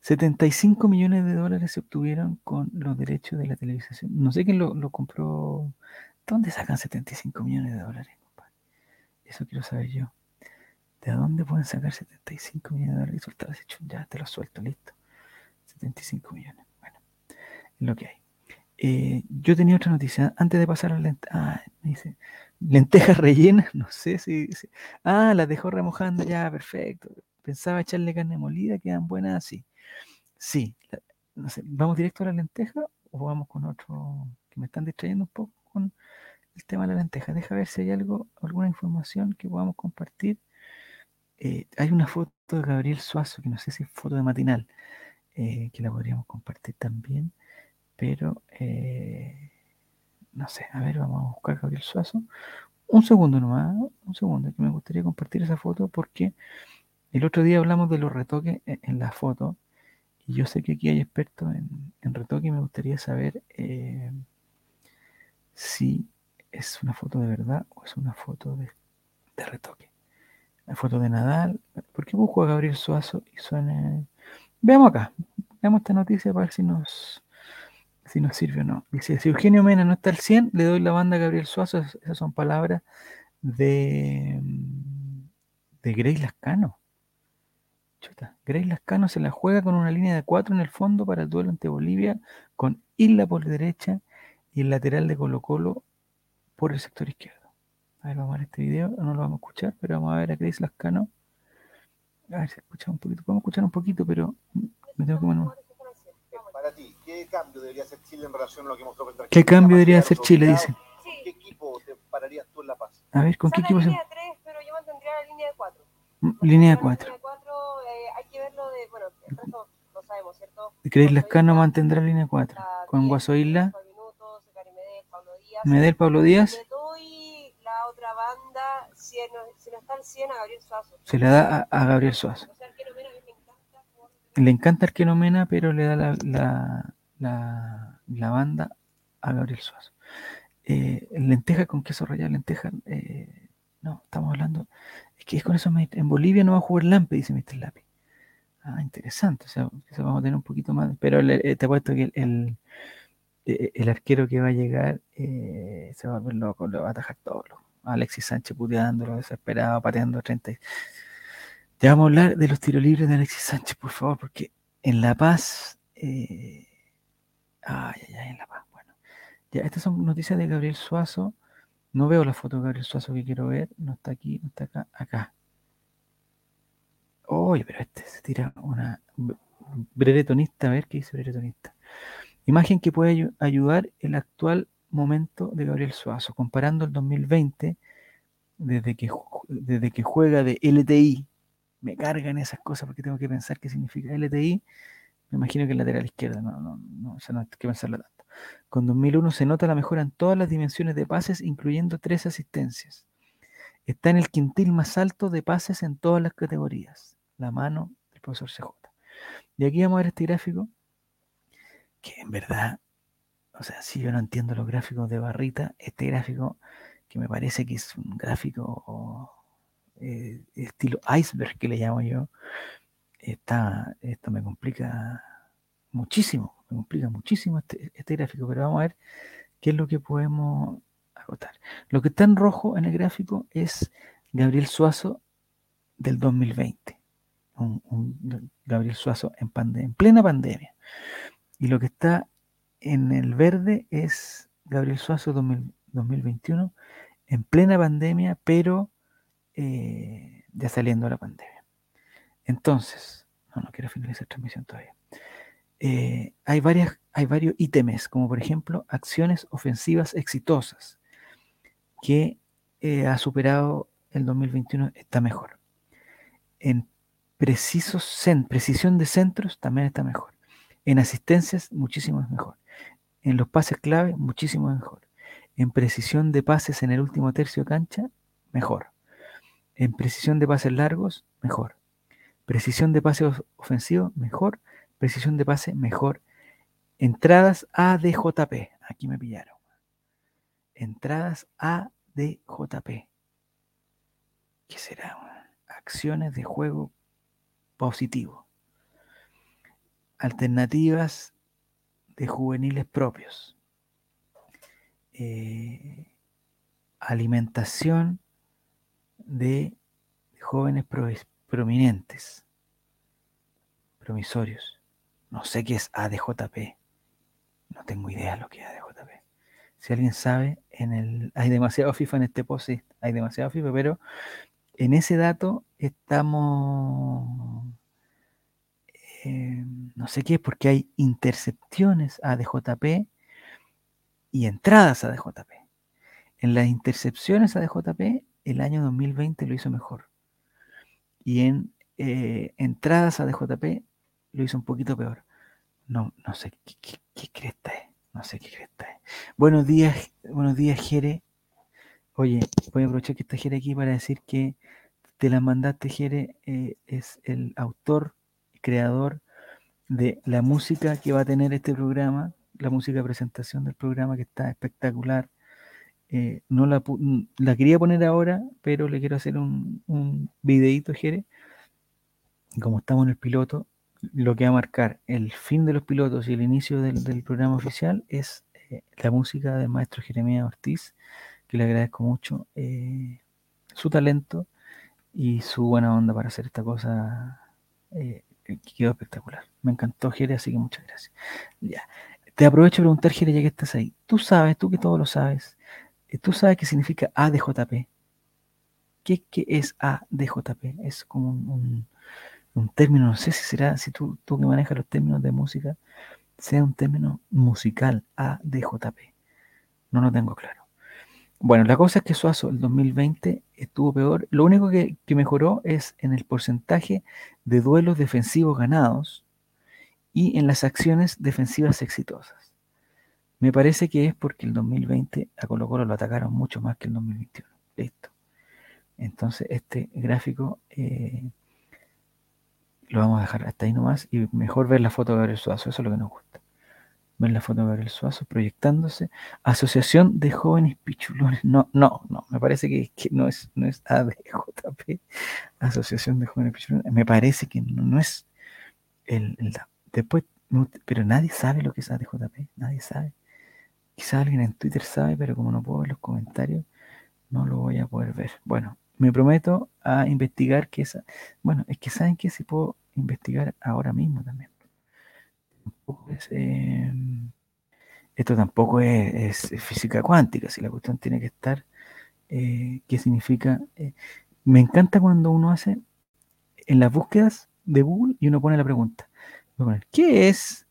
75 millones de dólares se obtuvieron con los derechos de la televisación. No sé quién lo, lo compró. ¿Dónde sacan 75 millones de dólares, compadre? Eso quiero saber yo. ¿De dónde pueden sacar 75 millones de dólares y Ya te lo suelto, listo. 75 millones. Bueno, es lo que hay. Eh, yo tenía otra noticia. Antes de pasar a la. Ah, me dice. Lentejas rellenas. [LAUGHS] No sé si. ah, las dejó remojando. Ya, perfecto. Pensaba echarle carne molida. Quedan buenas así. Sí. no sé, ¿Vamos directo a la lenteja o vamos con otro? Que me están distrayendo un poco con el tema de la lenteja. Deja ver si hay algo, alguna información que podamos compartir. Eh, hay una foto de Gabriel Suazo, que no sé si es foto de matinal, eh, que la podríamos compartir también pero eh, no sé, a ver, vamos a buscar Gabriel Suazo. Un segundo nomás, un segundo, que me gustaría compartir esa foto porque el otro día hablamos de los retoques e-, en, la foto y yo sé que aquí hay expertos en, retoque y me gustaría saber si es una foto de verdad o es una foto de, retoque. La foto de Nadal, ¿por qué busco a Gabriel Suazo y suena... Veamos acá, veamos esta noticia para ver si nos si nos sirve o no. Dice, si Eugenio Mena no está al 100, le doy la banda a Gabriel Suazo. Esas son palabras de, mm, de Grace Lascano. Chuta, Grace Lascano se la juega con una línea de 4 en el fondo para el duelo ante Bolivia, con Isla por derecha y el lateral de Colo Colo por el sector izquierdo. A ver, vamos a ver este video, no lo vamos a escuchar, pero vamos a ver a Grace Lascano. A ver si escucha un poquito, podemos escuchar un poquito, pero me tengo que para ti, ¿qué cambio debería hacer Chile en relación a lo que mostró contra ¿Qué cambio debería hacer Chile, dice? ¿Qué equipo te pararías tú en La Paz? A ver, ¿con qué equipo se...? línea 3, pero yo mantendría la línea de 4. Mm, línea de 4. Línea 4, eh, hay que verlo de... Bueno, el resto lo sabemos, ¿cierto? ¿Crees Lascano mantendrá la línea 4? Con Guaso Isla. Medel, Pablo Díaz. La banda, si no, si no está al 100, a Gabriel Suazo. Se le da a, a Gabriel Suazo. O sea, el que no le encanta Arquenomena, pero le da la, la, la, banda a Gabriel Suazo. Eh, lenteja con queso rallado, lenteja. Eh, no, estamos hablando. Es que es con eso. En Bolivia no va a jugar Lampe, dice Mr. Lapi. Ah, interesante. O sea, eso vamos a tener un poquito más. Pero eh, te apuesto que el, el, arquero que va a llegar se va a volver loco, lo va a atajar todo. Alexis Sánchez puteándolo, desesperado, pateando 30. Ya vamos a hablar de los tiros libres de Alexis Sánchez, por favor, porque en La Paz. Eh, ay, ay, ay, en La Paz. Bueno, ya, estas son noticias de Gabriel Suazo. No veo la foto de Gabriel Suazo que quiero ver. No está aquí, no está acá, acá. Oye, pero este se tira una breretonista. A ver qué dice breretonista. Imagen que puede ayudar el actual momento de Gabriel Suazo, comparando el 2020, desde que, desde que juega de LTI, me cargan esas cosas porque tengo que pensar qué significa LTI. Me imagino que el lateral izquierda, no, no, no, o sea, no hay que pensarlo tanto. Con 2001 se nota la mejora en todas las dimensiones de pases, incluyendo tres asistencias. Está en el quintil más alto de pases en todas las categorías. La mano del profesor CJ. Y aquí vamos a ver este gráfico, que en verdad, o sea, si yo no entiendo los gráficos de barrita, este gráfico, que me parece que es un gráfico eh, estilo iceberg que le llamo yo, está, esto me complica muchísimo, me complica muchísimo este, este, gráfico, pero vamos a ver qué es lo que podemos agotar. Lo que está en rojo en el gráfico es Gabriel Suazo del 2020, un, Gabriel Suazo en, en plena pandemia. Y lo que está en el verde es Gabriel Suazo 2021 en plena pandemia, pero eh, ya saliendo de la pandemia. Entonces, no, no quiero finalizar la transmisión todavía. Eh, hay, varias, hay varios ítems, como por ejemplo acciones ofensivas exitosas, que eh, ha superado el 2021, está mejor. En precisos precisión de centros también está mejor. En asistencias, muchísimo mejor. En los pases clave, muchísimo mejor. En precisión de pases en el último tercio cancha, mejor. En precisión de pases largos, mejor. Precisión de pase ofensivo, mejor. Precisión de pase, mejor. Entradas ADJP. Aquí me pillaron. Entradas ADJP. ¿Qué será? Acciones de juego positivo. Alternativas de juveniles propios. Eh, alimentación de jóvenes prominentes, promisorios. No sé qué es ADJP. no tengo idea de lo que es ADJP. Si alguien sabe, en el, hay demasiado FIFA en este post, hay demasiado FIFA, pero en ese dato estamos, eh, no sé qué, porque hay intercepciones a DJP y entradas a DJP. En las intercepciones a DJP, el año 2020 lo hizo mejor. Y en eh, entradas a DJP lo hizo un poquito peor. No, no sé qué, qué, qué cresta es. No sé qué cresta es. Buenos días, buenos días, Jere. Oye, voy a aprovechar que está Jere aquí para decir que te la mandaste, Jere, eh, es el autor creador de la música que va a tener este programa, la música de presentación del programa que está espectacular. Eh, no la, la, quería poner ahora, pero le quiero hacer un, un videito, Jere. Como estamos en el piloto, lo que va a marcar el fin de los pilotos y el inicio del, del programa oficial es eh, la música del maestro Jeremías Ortiz, que le agradezco mucho eh, su talento y su buena onda para hacer esta cosa quedó espectacular. Me encantó, Jere, así que muchas gracias. Ya. Te aprovecho de preguntar, Jere, ya que estás ahí. Tú sabes, tú que todo lo sabes, eh, tú sabes qué significa ADJP. ¿Qué, qué es ADJP? Es como un, término, no sé si será, si tú, tú que manejas los términos de música, sea un término musical, ADJP. No lo tengo claro. Bueno, la cosa es que Suazo el 2020 estuvo peor. Lo único que, que, mejoró es en el porcentaje de duelos defensivos ganados y en las acciones defensivas exitosas. Me parece que es porque el 2020 a Colo Colo lo atacaron mucho más que el 2021. Listo. Entonces este gráfico eh, lo vamos a dejar hasta ahí nomás y mejor ver la foto de Gabriel Suazo. Eso es lo que nos gusta ven la foto de Gabriel Suazo proyectándose. Asociación de Jóvenes Pichulones. No, no, no, me parece que, no es, no es ADJP, Asociación de Jóvenes Pichulones. Me parece que no, no es el, el, después, pero nadie sabe lo que es ADJP, nadie sabe. Quizá alguien en Twitter sabe, pero como no puedo ver los comentarios, no lo voy a poder ver. Bueno, me prometo a investigar que esa. Bueno, es que saben que si puedo investigar ahora mismo también es, eh, esto tampoco es, física cuántica, si la cuestión tiene que estar, eh, ¿qué significa? Eh, me encanta cuando uno hace en las búsquedas de Google y uno pone la pregunta. ¿Qué es?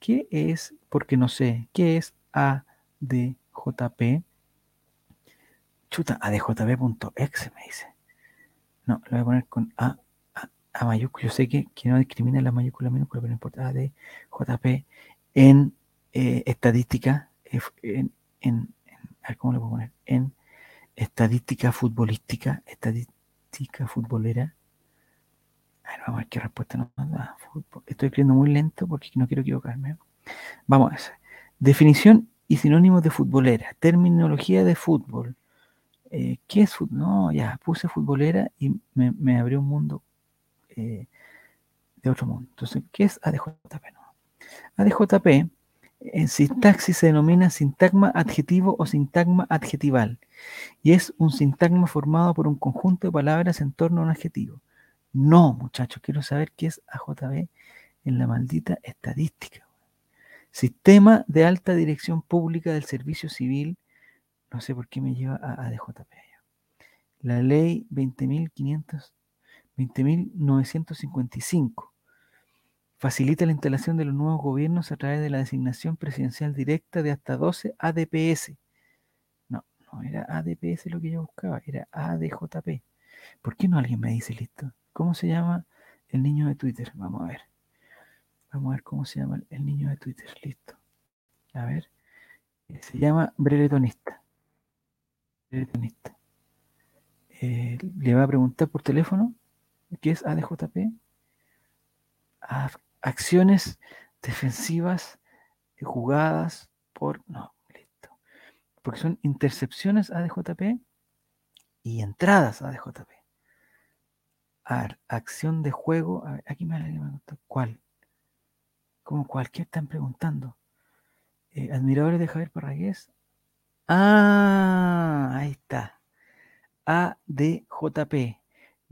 ¿Qué es? Porque no sé, ¿qué es ADJP? Chuta, adjp.exe me dice. No, lo voy a poner con A a mayúscula, yo sé que, que no discrimina la mayúscula minúscula, pero no importa, de JP en eh, estadística, en, en, a ver, ¿cómo le puedo poner? En estadística futbolística, estadística futbolera. A ver, vamos a ver qué respuesta nos da. Estoy escribiendo muy lento porque no quiero equivocarme. Vamos a ver. Definición y sinónimos de futbolera. Terminología de fútbol. Eh, ¿Qué es fútbol? No, ya, puse futbolera y me, me abrió un mundo eh, de otro mundo. Entonces, ¿qué es ADJP? No. ADJP en sintaxis se denomina sintagma adjetivo o sintagma adjetival y es un sintagma formado por un conjunto de palabras en torno a un adjetivo. No, muchachos, quiero saber qué es AJP en la maldita estadística. Sistema de alta dirección pública del servicio civil. No sé por qué me lleva a ADJP. La ley 20.500 20.955. Facilita la instalación de los nuevos gobiernos a través de la designación presidencial directa de hasta 12 ADPS. No, no era ADPS lo que yo buscaba, era ADJP. ¿Por qué no alguien me dice listo? ¿Cómo se llama el niño de Twitter? Vamos a ver. Vamos a ver cómo se llama el niño de Twitter. Listo. A ver. Se llama Breletonista. Breletonista. Eh, le va a preguntar por teléfono ¿Qué es ADJP? Acciones defensivas jugadas por... No, listo. Porque son intercepciones ADJP y entradas ADJP. A ver, acción de juego. A aquí me, gusta. ¿Cuál? Como cualquier están preguntando. Eh, admiradores de Javier Parragués. Ah, ahí está. ADJP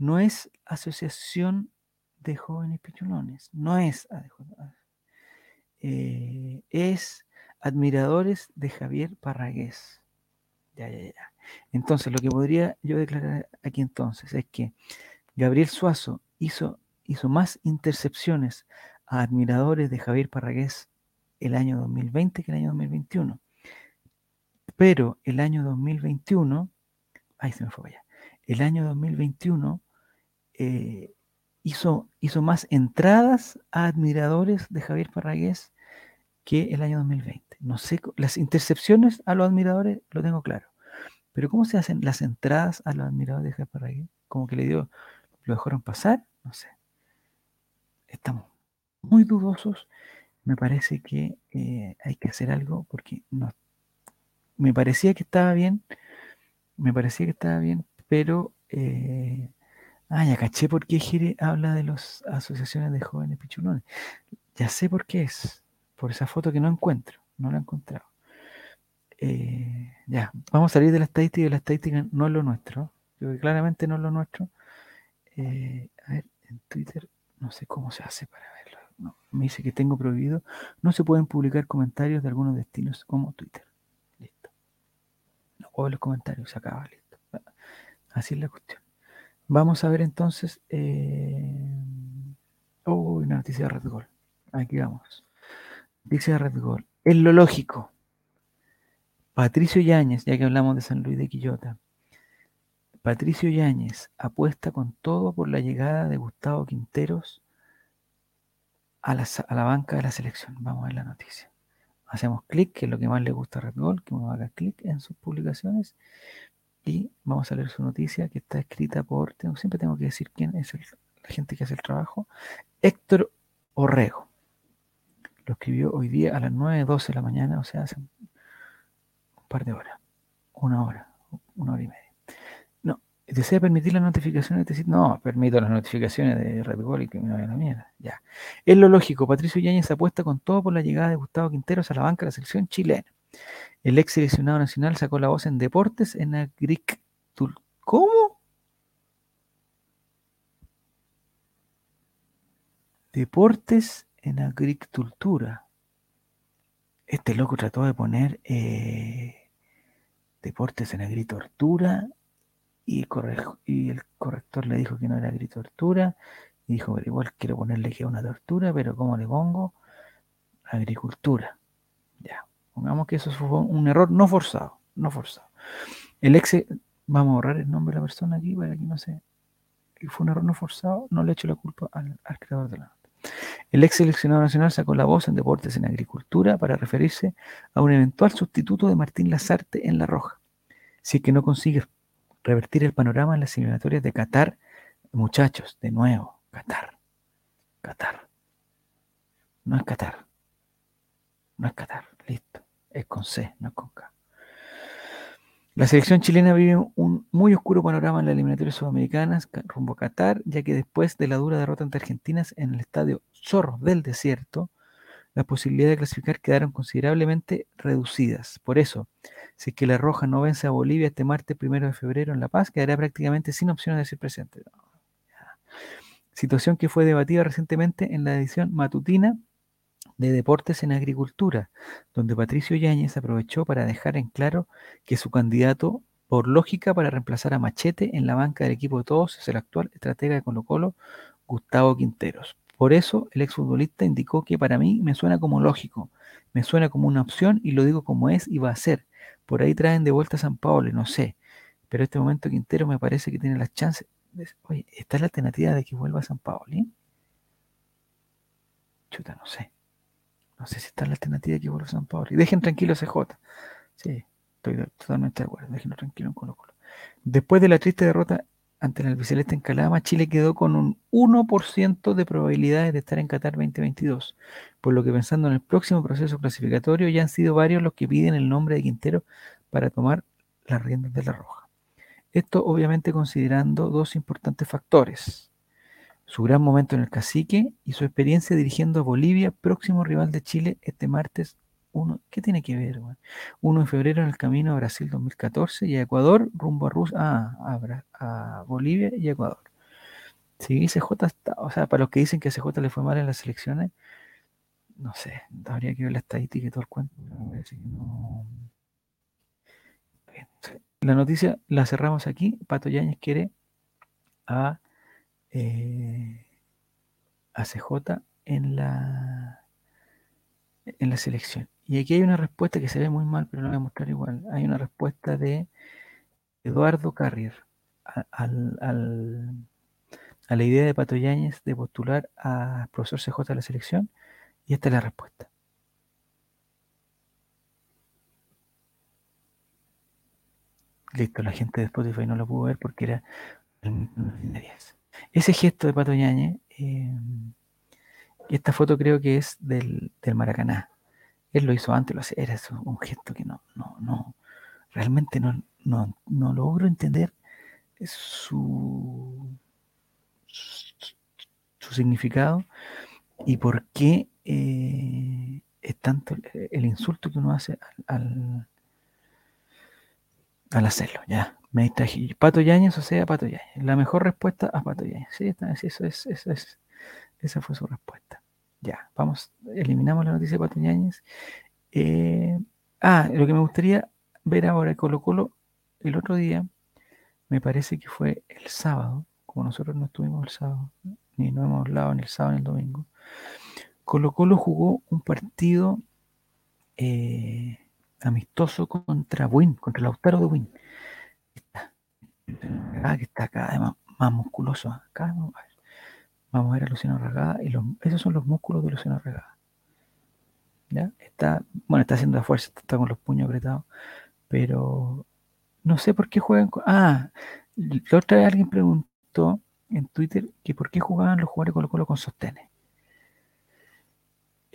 no es asociación de jóvenes pichulones, no es eh, es admiradores de Javier Parragués. Ya, ya, ya. Entonces, lo que podría yo declarar aquí entonces es que Gabriel Suazo hizo, hizo más intercepciones a admiradores de Javier Parragués el año 2020 que el año 2021. Pero el año 2021, ay, se me fue allá. El año 2021 eh, hizo, hizo más entradas a admiradores de Javier Parragués que el año 2020. No sé, las intercepciones a los admiradores lo tengo claro. Pero ¿cómo se hacen las entradas a los admiradores de Javier Parragués? Como que le dio, lo dejaron pasar, no sé. Estamos muy dudosos. Me parece que eh, hay que hacer algo porque no, me parecía que estaba bien, me parecía que estaba bien, pero eh, ah, ya caché por qué Gire habla de las asociaciones de jóvenes pichulones. Ya sé por qué es, por esa foto que no encuentro, no la he encontrado. Eh, ya, vamos a salir de la estadística la estadística no es lo nuestro. Yo claramente no es lo nuestro. Eh, a ver, en Twitter no sé cómo se hace para verlo. Me dice que tengo prohibido. No se pueden publicar comentarios de algunos destinos como Twitter. Listo. No puedo ver los comentarios, se acaba, listo. Así es la cuestión. Vamos a ver entonces. Eh... Oh, una noticia de Red Gol. Aquí vamos. De Red Gol. Es lo lógico. Patricio Yáñez, ya que hablamos de San Luis de Quillota. Patricio Yáñez apuesta con todo por la llegada de Gustavo Quinteros a la, a la banca de la selección. Vamos a ver la noticia. Hacemos clic, que es lo que más le gusta a Red Gol, que uno haga clic en sus publicaciones. Y vamos a leer su noticia que está escrita por, tengo, siempre tengo que decir quién es la gente que hace el trabajo, Héctor Orrego. Lo escribió hoy día a las 9.12 de la mañana, o sea, hace un par de horas, una hora, una hora y media. No, desea permitir las notificaciones de No, permito las notificaciones de Bull y que me vaya la mierda. Ya. Es lo lógico, Patricio Yáñez apuesta con todo por la llegada de Gustavo Quinteros a la banca de la selección chilena. El ex seleccionado nacional sacó la voz en deportes en Agricultura. ¿Cómo? Deportes en agricultura. Este loco trató de poner eh, deportes en agritortura y, el corrector le dijo que no era agritortura y dijo, igual quiero ponerle que es una tortura, pero ¿cómo le pongo? Agricultura. Pongamos que eso fue un error no forzado, no forzado. El ex, vamos a borrar el nombre de la persona aquí para que no se... Fue un error no forzado, no le echo la culpa al, al creador de la nota. El ex seleccionado nacional sacó la voz en Deportes en Agricultura para referirse a un eventual sustituto de Martín Lazarte en La Roja. Si es que no consigue revertir el panorama en las eliminatorias de Qatar, muchachos, de nuevo, Qatar, Qatar. No es Qatar. No es Qatar, listo. Es con C, no es con K. La selección chilena vive un muy oscuro panorama en las eliminatorias sudamericanas rumbo a Qatar, ya que después de la dura derrota ante Argentina en el estadio Zorros del Desierto, las posibilidades de clasificar quedaron considerablemente reducidas. Por eso, si es que la Roja no vence a Bolivia este martes primero de febrero en La Paz, quedará prácticamente sin opciones de ser presente. Situación que fue debatida recientemente en la edición matutina de Deportes en Agricultura, donde Patricio Yáñez aprovechó para dejar en claro que su candidato, por lógica, para reemplazar a Machete en la banca del equipo de todos es el actual estratega de Colo Colo, Gustavo Quinteros. Por eso, el exfutbolista indicó que para mí me suena como lógico, me suena como una opción y lo digo como es y va a ser. Por ahí traen de vuelta a San Pablo, no sé. Pero en este momento Quintero me parece que tiene las chances. Oye, ¿está la alternativa de que vuelva a San Pablo? Chuta, no sé. No sé si está la alternativa que vuelva a San Pablo. Y dejen tranquilo a CJ. Sí, estoy totalmente de acuerdo. Déjenlo tranquilo en Colo. Después de la triste derrota ante el albiceleste en Calama, Chile quedó con un 1% de probabilidades de estar en Qatar 2022, por lo que pensando en el próximo proceso clasificatorio ya han sido varios los que piden el nombre de Quintero para tomar las riendas de la Roja. Esto obviamente considerando dos importantes factores, su gran momento en el cacique y su experiencia dirigiendo a Bolivia, próximo rival de Chile este martes uno, ¿qué tiene que ver? Uno 1 de febrero en el camino a Brasil 2014 y a Ecuador rumbo a Rusia, ah, a, a, Bolivia y Ecuador. Sí, CJ está, o sea, para los que dicen que a CJ le fue mal en las elecciones, no sé, habría que ver la estadística y todo el cuento. La noticia la cerramos aquí. Pato Yáñez quiere a, eh, a CJ en la en la selección. Y aquí hay una respuesta que se ve muy mal, pero lo voy a mostrar igual. Hay una respuesta de Eduardo Carrier a la idea de Pato Yáñez de postular a profesor CJ a la selección. Y esta es la respuesta. Listo, la gente de Spotify no lo pudo ver porque era el 10. Ese gesto de Pato Yáñez, eh, esta foto creo que es del, del Maracaná. Él lo hizo antes, lo hacía, era un gesto que no, no, no, realmente no, no, no logro entender su, su, significado y por qué eh, es tanto el, insulto que uno hace al, al hacerlo. Ya, me distraje. Pato Yáñez, o sea, Pato Yáñez. La mejor respuesta a Pato Yáñez. Sí, está, eso es, eso es, esa fue su respuesta. Ya, vamos, eliminamos la noticia de Pato Yáñez. Eh, ah, lo que me gustaría ver ahora, Colo Colo, el otro día, me parece que fue el sábado, como nosotros no estuvimos el sábado, ni no hemos hablado ni el sábado ni el domingo. Colo Colo jugó un partido eh, amistoso contra Win, contra Lautaro de Win. Está, ah, que está cada vez más, musculoso. Vamos a ver a Luciano Regada y los, esos son los músculos de Luciano Regada. ¿Ya? Está, bueno, está haciendo la fuerza, está con los puños apretados, pero no sé por qué juegan con... Ah, la otra vez alguien preguntó en Twitter que por qué jugaban los jugadores Colo Colo con sostenes.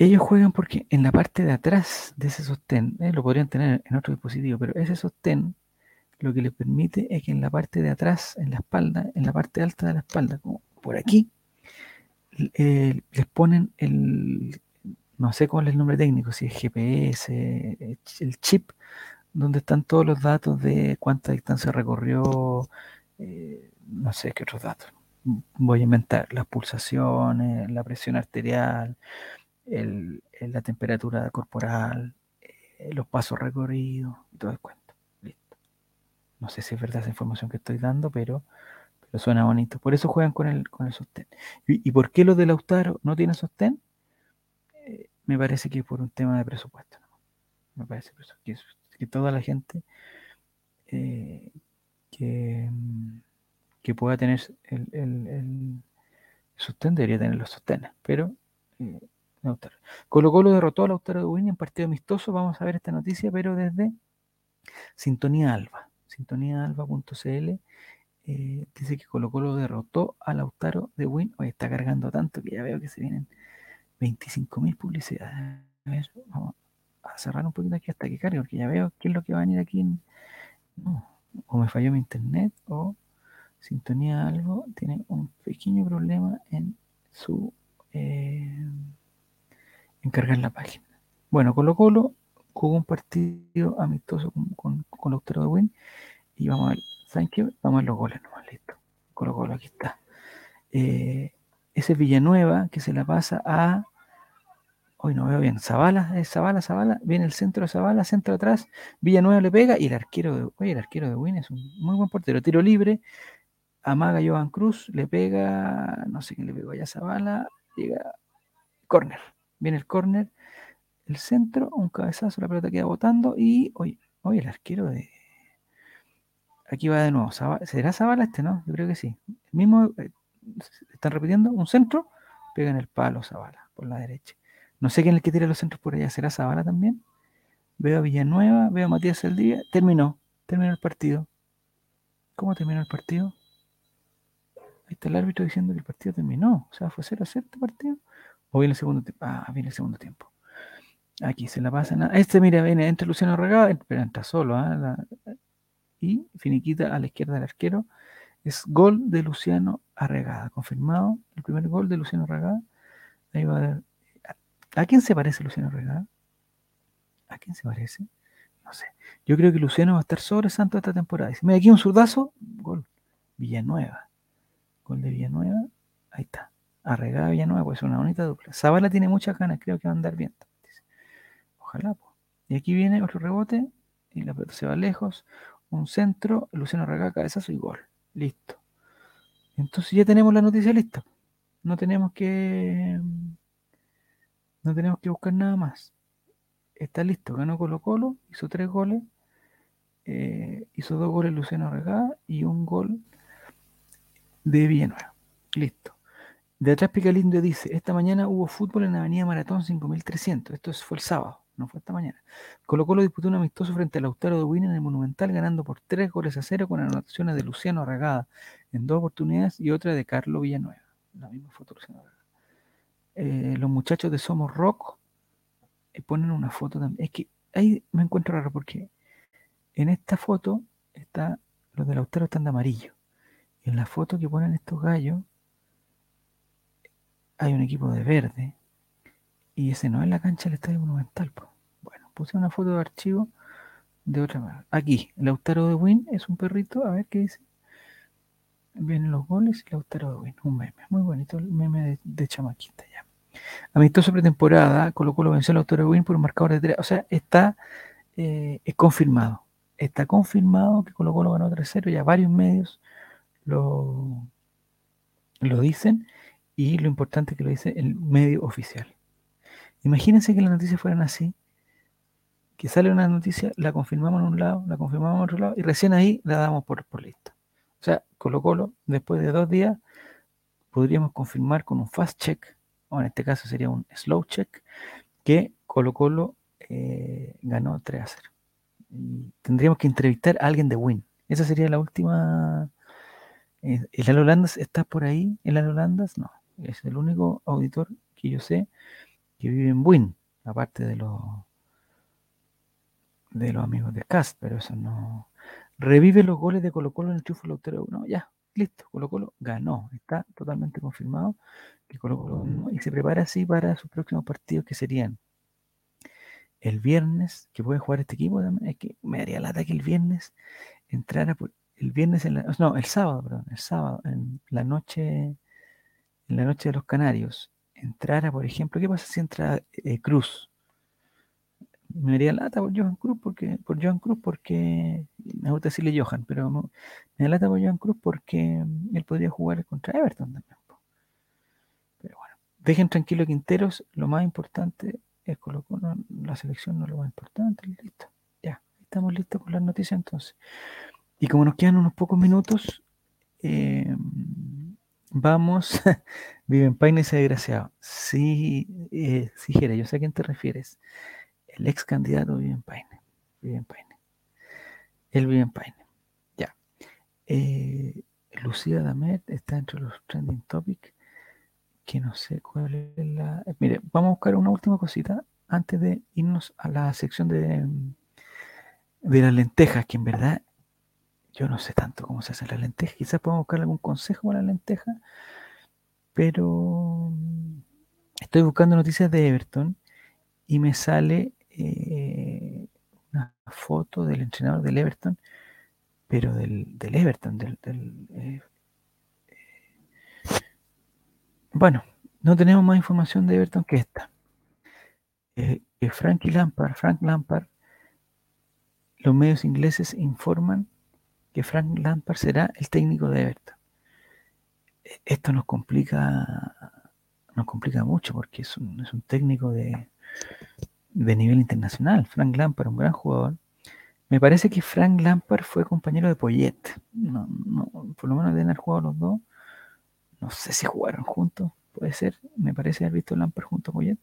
Ellos juegan porque en la parte de atrás de ese sostén, eh, lo podrían tener en otro dispositivo, pero ese sostén lo que les permite es que en la parte de atrás, en la espalda, en la parte alta de la espalda, como por aquí, eh, les ponen el, no sé cuál es el nombre técnico, si es GPS, el chip, donde están todos los datos de cuánta distancia recorrió, eh, no sé qué otros datos. Voy a inventar las pulsaciones, la presión arterial, el, la temperatura corporal, eh, los pasos recorridos y todo el cuento. Listo. No sé si es verdad esa información que estoy dando, pero, pero suena bonito. Por eso juegan con el, con el sostén. ¿Y, ¿Y, por qué los de Lautaro no tienen sostén? Eh, me parece que por un tema de presupuesto. Me parece que, que, toda la gente eh, que, que, pueda tener el, el, el, sostén debería tener los sostenes, pero Lautaro. Colo Colo derrotó a Lautaro de Win en partido amistoso. Vamos a ver esta noticia, pero desde Sintonía Alba. Sintoniaalba.cl eh, dice que Colo Colo derrotó a Lautaro de Win. Hoy está cargando tanto que ya veo que se vienen 25.000 publicidades. A vamos a cerrar un poquito aquí hasta que cargue, porque ya veo qué es lo que va a venir aquí. En... O me falló mi internet o Sintonía Algo tiene un pequeño problema en su... Eh, encargar la página. Bueno, Colo Colo jugó un partido amistoso con, con, con de Win y vamos a ver. Vamos a los goles nomás, listo. Colo Colo, aquí está. Eh, ese Villanueva que se la pasa a. Hoy no veo bien. Zavala, es Zavala, Zavala. Viene el centro de Zavala, centro atrás. Villanueva le pega y el arquero de. Oye, el arquero de Win es un muy buen portero. Tiro libre. Amaga Jovan Cruz, le pega. No sé quién le pegó allá a Zavala. Llega. Corner. Viene el corner. El centro, un cabezazo, la pelota queda botando. Y. Oye, oye, el arquero de. Aquí va de nuevo. ¿Será Zavala este, no? Yo creo que sí. El mismo. Eh, están repitiendo, un centro, pega en el palo Zavala, por la derecha. No sé quién es el que tira los centros por allá, ¿será Zavala también? Veo a Villanueva, veo a Matías Saldía, terminó, terminó el partido. ¿Cómo terminó el partido? Ahí está el árbitro diciendo que el partido terminó, o sea, fue 0 a 0 este partido. O viene el segundo tiempo, ah, viene el segundo tiempo. Aquí se la pasan a... Este, mira, viene, entra Luciano Regada, pero entra solo, ¿eh? la... y finiquita a la izquierda del arquero. Es gol de Luciano Arregada, confirmado. El primer gol de Luciano Arregada. Ahí va a ver. ¿A quién se parece Luciano Arregada? ¿A quién se parece? No sé. Yo creo que Luciano va a estar sobre Santo esta temporada. Dice, mira, aquí un zurdazo, gol. Villanueva. Gol de Villanueva. Ahí está. Arregada Villanueva, pues una bonita dupla. Zavala tiene muchas ganas, creo que va a andar bien. Ojalá. Y aquí viene otro rebote y la pelota se va lejos. Un centro, Luciano Arregada, cabezazo y gol. Listo. Entonces ya tenemos la noticia lista. No tenemos que no tenemos que buscar nada más. Está listo. Ganó Colo Colo, hizo tres goles. eh, hizo dos goles Luciano Arregada y un gol de Villanueva. Listo. De atrás Picalindo dice, esta mañana hubo fútbol en la Avenida Maratón 5300. Esto es- fue el sábado, no fue esta mañana. Colo Colo disputó un amistoso frente al Lautaro de Win en el Monumental, ganando por tres goles a cero con anotaciones de Luciano Arragada en dos oportunidades y otra de Carlos Villanueva. La misma foto Luciano Arragada. Eh, los muchachos de Somos Rock eh, ponen una foto también. Es que ahí me encuentro raro porque en esta foto está, los de Lautaro están de amarillo. En la foto que ponen estos gallos hay un equipo de verde y ese no es la cancha del Estadio Monumental. po. Bueno, puse una foto de archivo de otra manera. Aquí, Lautaro de Win es un perrito, a ver qué dice. Vienen los goles y Lautaro de Win, un meme, muy bonito el meme de, chamaquita ya. Amistoso pretemporada, Colo Colo venció Lautaro de Win por un marcador de 3, o sea, está eh, es confirmado. Está confirmado que Colo Colo ganó 3-0, ya varios medios lo, lo dicen y lo importante que lo dice el medio oficial. Imagínense que las noticias fueran así, que sale una noticia, la confirmamos en un lado, la confirmamos en otro lado y recién ahí la damos por, por lista. O sea, Colo Colo, después de dos días, podríamos confirmar con un fast check, o en este caso sería un slow check, que Colo Colo eh, ganó 3 a 0. Y tendríamos que entrevistar a alguien de Win. Esa sería la última. Eh, ¿El Al Holandas está por ahí? ¿El Al Holandas? No. Es el único auditor que yo sé que vive en Win, aparte de los de los amigos de Cast, pero eso no. Revive los goles de Colo Colo en el triunfo de Lautaro. No, ya, listo. Colo Colo ganó. Está totalmente confirmado que Colo Colo ganó y se prepara así para sus próximos partidos que serían el viernes, que puede jugar este equipo también. Es que me daría lata que el viernes entrara por el viernes en la, no, el sábado, perdón, el sábado, en la noche, en la noche de los Canarios, entrara, por ejemplo, ¿qué pasa si entra eh, Cruz? Me daría lata por Johan Cruz porque, por Johan Cruz porque, me gusta decirle Johan, pero me, da lata por Johan Cruz porque él podría jugar contra Everton también. Pero bueno, dejen tranquilo Quinteros, lo más importante es Colo Colo, la selección no lo más importante, listo. Ya, estamos listos con las noticias entonces. Y como nos quedan unos pocos minutos, eh, vamos. [LAUGHS] Vive en Paine ese desgraciado. Sí, eh, sí, yo sé a quién te refieres. El ex candidato vive en Paine. Vive en Paine. Él vive en Paine. Ya. Eh, Lucía Damet está entre los trending topics. Que no sé cuál es la. eh, Mire, vamos a buscar una última cosita antes de irnos a la sección de, de las lentejas, que en verdad yo no sé tanto cómo se hacen las lentejas. Quizás podemos buscar algún consejo para las lentejas. Pero mm, estoy buscando noticias de Everton y me sale eh, una foto del entrenador del Everton, pero del, del Everton, del, del, eh, bueno, no tenemos más información de Everton que esta. Eh, Frankie Lampard, Frank Lampard, los medios ingleses informan que Frank Lampard será el técnico de Everton. E- Esto nos complica, nos complica mucho porque es un, es un técnico de, de nivel internacional. Frank Lampard, un gran jugador. Me parece que Frank Lampard fue compañero de Poyet. No, por lo menos deben haber jugado los dos. No sé si jugaron juntos, puede ser. Me parece haber visto Lampard junto a Poyet.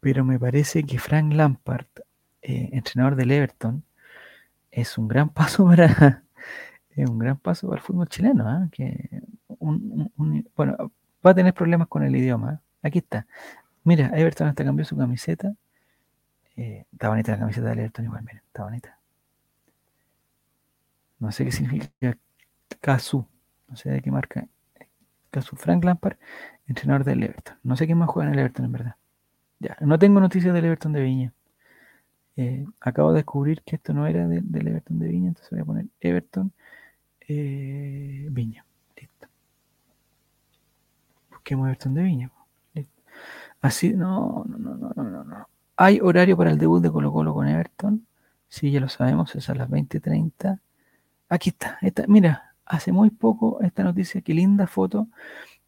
Pero me parece que Frank Lampard, eh, entrenador del Everton, es un gran paso para [LAUGHS] es un gran paso para el fútbol chileno. ¿ah? Que un- bueno, va a tener problemas con el idioma. ¿ah? Aquí está. Mira, Everton hasta cambió su camiseta. Eh, está bonita la camiseta del Everton igual, miren, está bonita. No sé qué significa Casu. No sé de qué marca. Casu Frank Lampard, entrenador del Everton. No sé quién más juega en el Everton, en verdad. Ya, no tengo noticias del Everton de Viña. Eh, acabo de descubrir que esto no era de- del Everton de Viña, entonces voy a poner Everton eh, Viña. Listo. busquemos Everton de Viña. Así, no, no, no, no, no, no. ¿Hay horario para el debut de Colo Colo con Everton? Sí, ya lo sabemos, es a las 20.30. Aquí está, mira, hace muy poco esta noticia, qué linda foto,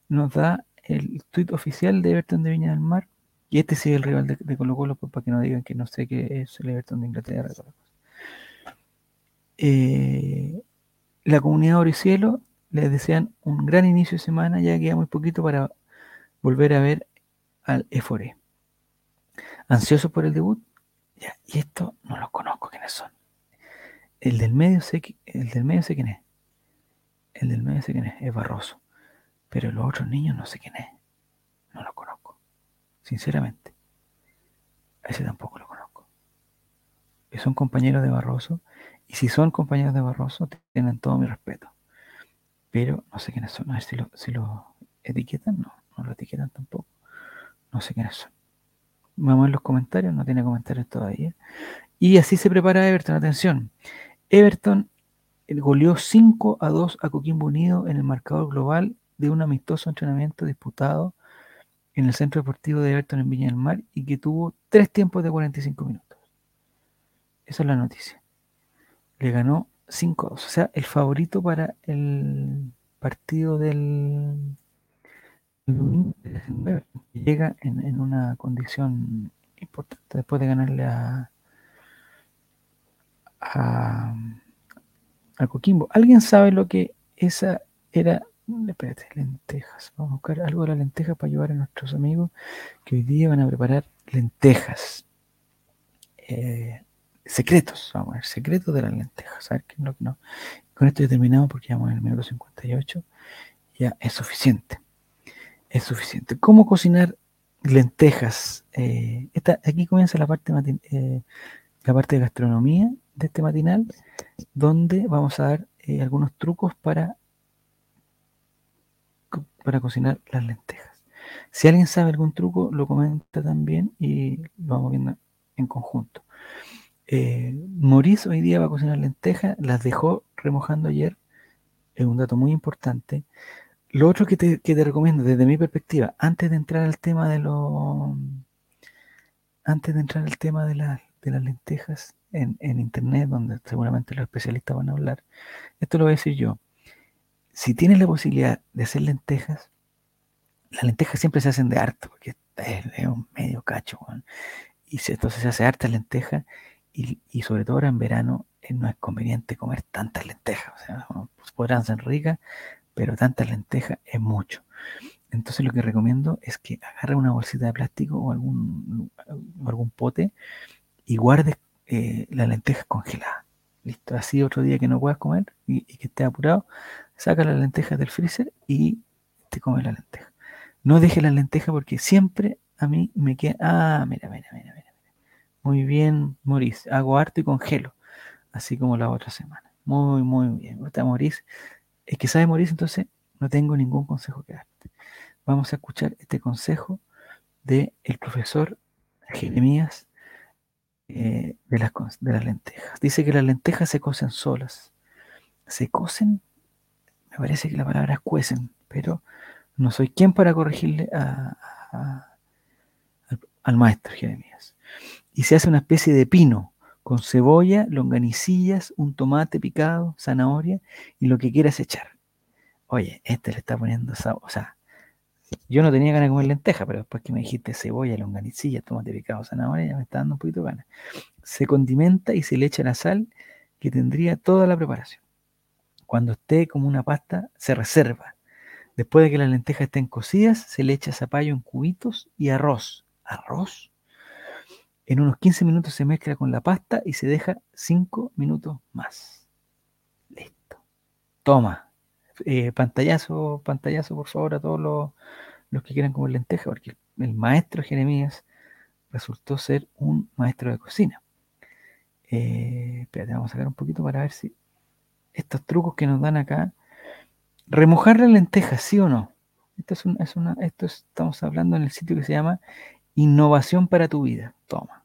nos da el tweet oficial de Everton de Viña del Mar. Y este sí es el rival de, Colo Colo, pues, para que no digan que no sé qué es el Everton de Inglaterra. Eh, la comunidad Oro y Cielo les desean un gran inicio de semana, ya queda muy poquito para volver a ver al Efore. Ansioso por el debut, ya, y esto no los conozco quiénes son. El del medio sé, el del medio sé quién es. El del medio sé quién es, es Barroso. Pero los otros niños no sé quién es. No los conozco. Sinceramente. ese tampoco lo conozco. Son compañeros de Barroso. Y si son compañeros de Barroso, tienen todo mi respeto. Pero no sé quiénes son. A ver si lo, si lo etiquetan. No, no lo etiquetan tampoco. No sé quiénes son. Vamos a ver los comentarios. No tiene comentarios todavía. Y así se prepara Everton. Atención. Everton goleó 5 a 2 a Coquimbo Unido en el marcador global de un amistoso entrenamiento disputado en el Centro Deportivo de Everton en Viña del Mar y que tuvo tres tiempos de 45 minutos. Esa es la noticia. Le ganó 5 a 2. O sea, el favorito para el partido del llega en, en una condición importante después de ganarle a, a, a Coquimbo. ¿Alguien sabe lo que esa era Espérate, lentejas. Vamos a buscar algo de la lenteja para ayudar a nuestros amigos que hoy día van a preparar lentejas. Eh, secretos, vamos a ver, secretos de las lentejas. Lo. Con esto ya terminamos porque ya vamos en el minuto 58. Ya es suficiente. Es suficiente. ¿Cómo cocinar lentejas? Eh, esta, aquí comienza la parte, eh, la parte de gastronomía de este matinal, donde vamos a dar algunos trucos para para cocinar las lentejas. Si alguien sabe algún truco, lo comenta también y lo vamos viendo en conjunto. Eh, hoy día va a cocinar lentejas, las dejó remojando ayer, es un dato muy importante. Lo otro que te, recomiendo desde mi perspectiva, antes de entrar al tema de los antes de entrar al tema de, de las lentejas en, en, internet, donde seguramente los especialistas van a hablar, esto lo voy a decir yo si tienes la posibilidad de hacer lentejas, las lentejas siempre se hacen de harto, porque es, un medio cacho, y entonces se hace harta lenteja, y, sobre todo ahora en verano eh, no es conveniente comer tantas lentejas, o sea, pues podrán ser ricas, pero tantas lentejas es mucho. Entonces lo que recomiendo es que agarre una bolsita de plástico o algún, algún pote y guarde eh, las lentejas congeladas. Listo, así otro día que no puedas comer y, y que estés apurado, saca las lentejas del freezer y te come la lenteja. No deje las lentejas porque siempre a mí me queda. Ah, mira, mira, mira, mira. Muy bien, Maurice. Hago harto y congelo. Así como la otra semana. Muy, muy bien. Está Maurice. Es que sabe Maurice, entonces no tengo ningún consejo que darte. Vamos a escuchar este consejo del el profesor Jeremías eh, de, las, de las lentejas. Dice que las lentejas se cocen solas. Se cocen parece que la palabra es cuecen, pero no soy quien para corregirle al, maestro Jeremías. Y se hace una especie de pino con cebolla, longanicillas, un tomate picado, zanahoria y lo que quieras echar. Oye, este le está poniendo. O sea, yo no tenía ganas de comer lenteja, pero después que me dijiste cebolla, longanicilla, tomate picado, zanahoria, ya me está dando un poquito de ganas. Se condimenta y se le echa la sal que tendría toda la preparación. Cuando esté como una pasta, se reserva. Después de que las lentejas estén cocidas, se le echa zapallo en cubitos y arroz. ¿Arroz? En unos 15 minutos se mezcla con la pasta y se deja 5 minutos más. Listo. Toma. Eh, pantallazo, pantallazo, por favor, a todos los, que quieran comer lentejas, porque el maestro Jeremías resultó ser un maestro de cocina. Eh, espérate, vamos a sacar un poquito para ver si estos trucos que nos dan acá. Remojar la lenteja, ¿sí o no? Esto es, es una, esto estamos hablando en el sitio que se llama Innovación para tu vida. Toma.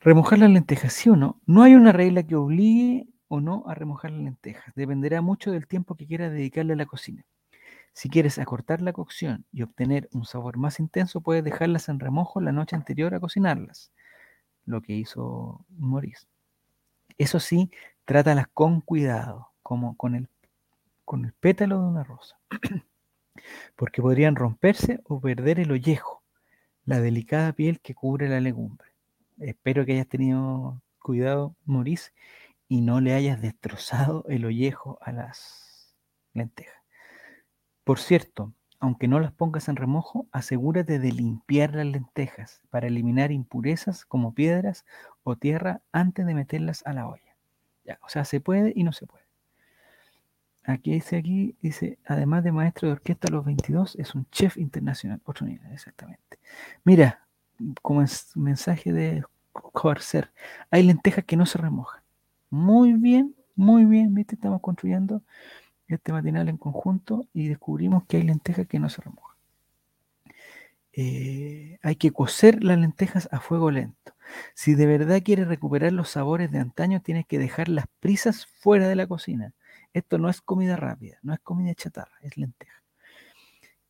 Remojar las lentejas, ¿sí o no? No hay una regla que obligue o no a remojar las lentejas. Dependerá mucho del tiempo que quieras dedicarle a la cocina. Si quieres acortar la cocción y obtener un sabor más intenso, puedes dejarlas en remojo la noche anterior a cocinarlas, lo que hizo Maurice. Eso sí, trátalas con cuidado, como con el, con el pétalo de una rosa, [CLEARS THROAT] porque podrían romperse o perder el ollejo, la delicada piel que cubre la legumbre. Espero que hayas tenido cuidado, Maurice, y no le hayas destrozado el ollejo a las lentejas. Por cierto, aunque no las pongas en remojo, asegúrate de limpiar las lentejas para eliminar impurezas como piedras o tierra antes de meterlas a la olla. O sea, se puede y no se puede. Aquí dice aquí, dice, además de maestro de orquesta los 22, es un chef internacional. Otro nivel, exactamente. Mira, como mensaje de Corser, hay lentejas que no se remojan. Muy bien, muy bien, viste, estamos construyendo este matinal en conjunto y descubrimos que hay lentejas que no se remojan. Eh, hay que cocer las lentejas a fuego lento. Si de verdad quieres recuperar los sabores de antaño, tienes que dejar las prisas fuera de la cocina. Esto no es comida rápida, no es comida chatarra, es lenteja.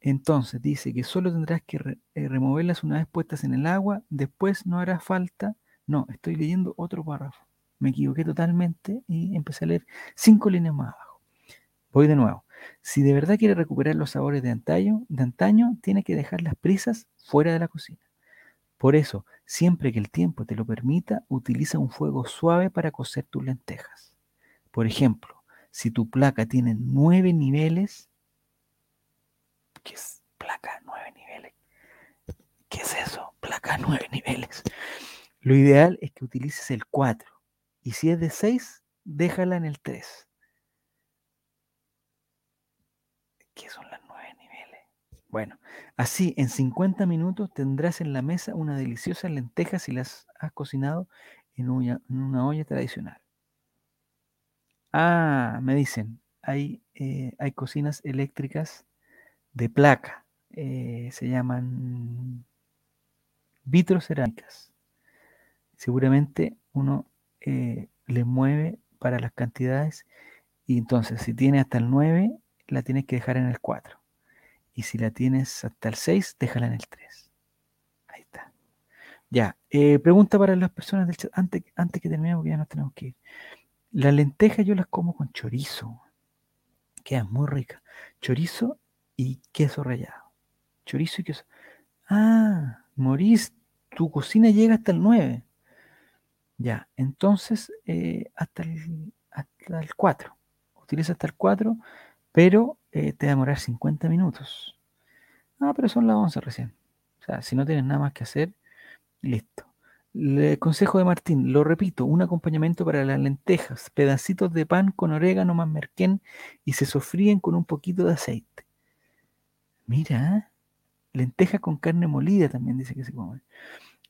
Entonces dice que solo tendrás que eh, removerlas una vez puestas en el agua, después no hará falta. No, estoy leyendo otro párrafo. Me equivoqué totalmente y empecé a leer cinco líneas más abajo. Voy de nuevo. Si de verdad quiere recuperar los sabores de antaño, de antaño, tiene que dejar las prisas fuera de la cocina. Por eso, siempre que el tiempo te lo permita, utiliza un fuego suave para cocer tus lentejas. Por ejemplo, si tu placa tiene nueve niveles, ¿qué es placa nueve niveles? ¿Qué es eso? Placa nueve niveles. Lo ideal es que utilices el 4 y si es de 6, déjala en el 3. ¿Qué son las nueve niveles? Bueno, así en 50 minutos tendrás en la mesa una deliciosa lenteja si las has cocinado en una, olla tradicional. Ah, me dicen, hay, eh, hay cocinas eléctricas de placa. Eh, se llaman vitrocerámicas. Seguramente uno eh, le mueve para las cantidades y entonces si tiene hasta el 9 la tienes que dejar en el 4. Y si la tienes hasta el 6, déjala en el 3. Ahí está. Ya, eh, pregunta para las personas del chat, antes, antes que terminemos, porque ya nos tenemos que ir. Las lentejas yo las como con chorizo. Quedan muy ricas. Chorizo y queso rallado. Chorizo y queso. Ah, Morís, tu cocina llega hasta el 9. Ya, entonces eh, hasta, el, hasta el 4. Utiliza hasta el 4 pero eh, te va a demorar 50 minutos. Ah, pero son las 11 recién. O sea, si no tienes nada más que hacer, listo. El consejo de Martín, lo repito, un acompañamiento para las lentejas, pedacitos de pan con orégano más merquén y se sofríen con un poquito de aceite. Mira, lentejas con carne molida también dice que se come.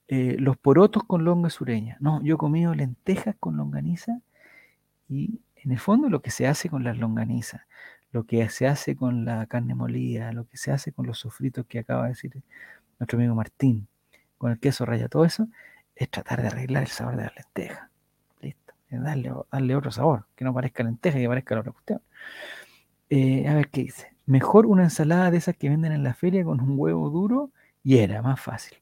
Eh, los porotos con longa sureña. No, yo he comido lentejas con longaniza y en el fondo lo que se hace con las longanizas lo que se hace con la carne molida, lo que se hace con los sofritos que acaba de decir nuestro amigo Martín, con el queso raya, todo eso, es tratar de arreglar el sabor de la lenteja. Listo. Es darle, otro sabor, que no parezca lenteja, que parezca la otra cuestión. Eh, a ver qué dice. Mejor una ensalada de esas que venden en la feria con un huevo duro y era más fácil.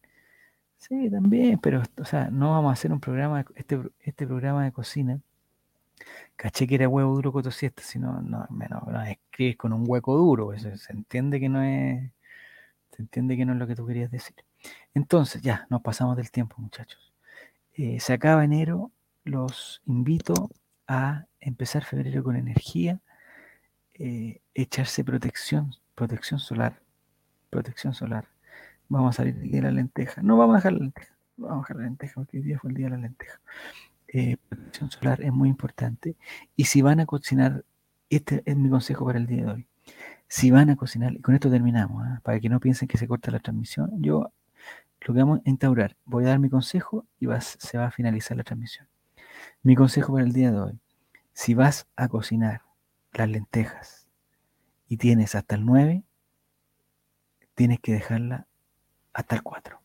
Sí, también, pero o sea, no vamos a hacer un programa, este, este programa de cocina caché que era huevo duro cotosiesta, si no, no, no, escribes con un hueco duro, eso, se entiende que no es, se entiende que no es lo que tú querías decir. Entonces, ya, nos pasamos del tiempo, muchachos. Eh, se acaba enero, los invito a empezar febrero con energía, eh, echarse protección, protección solar, protección solar. Vamos a salir de la lenteja. No vamos a dejar la lenteja, vamos a dejar la lenteja porque hoy día fue el día de la lenteja. Eh, protección solar es muy importante. Y si van a cocinar, este es mi consejo para el día de hoy. Si van a cocinar, y con esto terminamos, ¿ah? para que no piensen que se corta la transmisión, yo lo que vamos a instaurar, voy a dar mi consejo y se va a finalizar la transmisión. Mi consejo para el día de hoy, si vas a cocinar las lentejas y tienes hasta el 9, tienes que dejarla hasta el 4.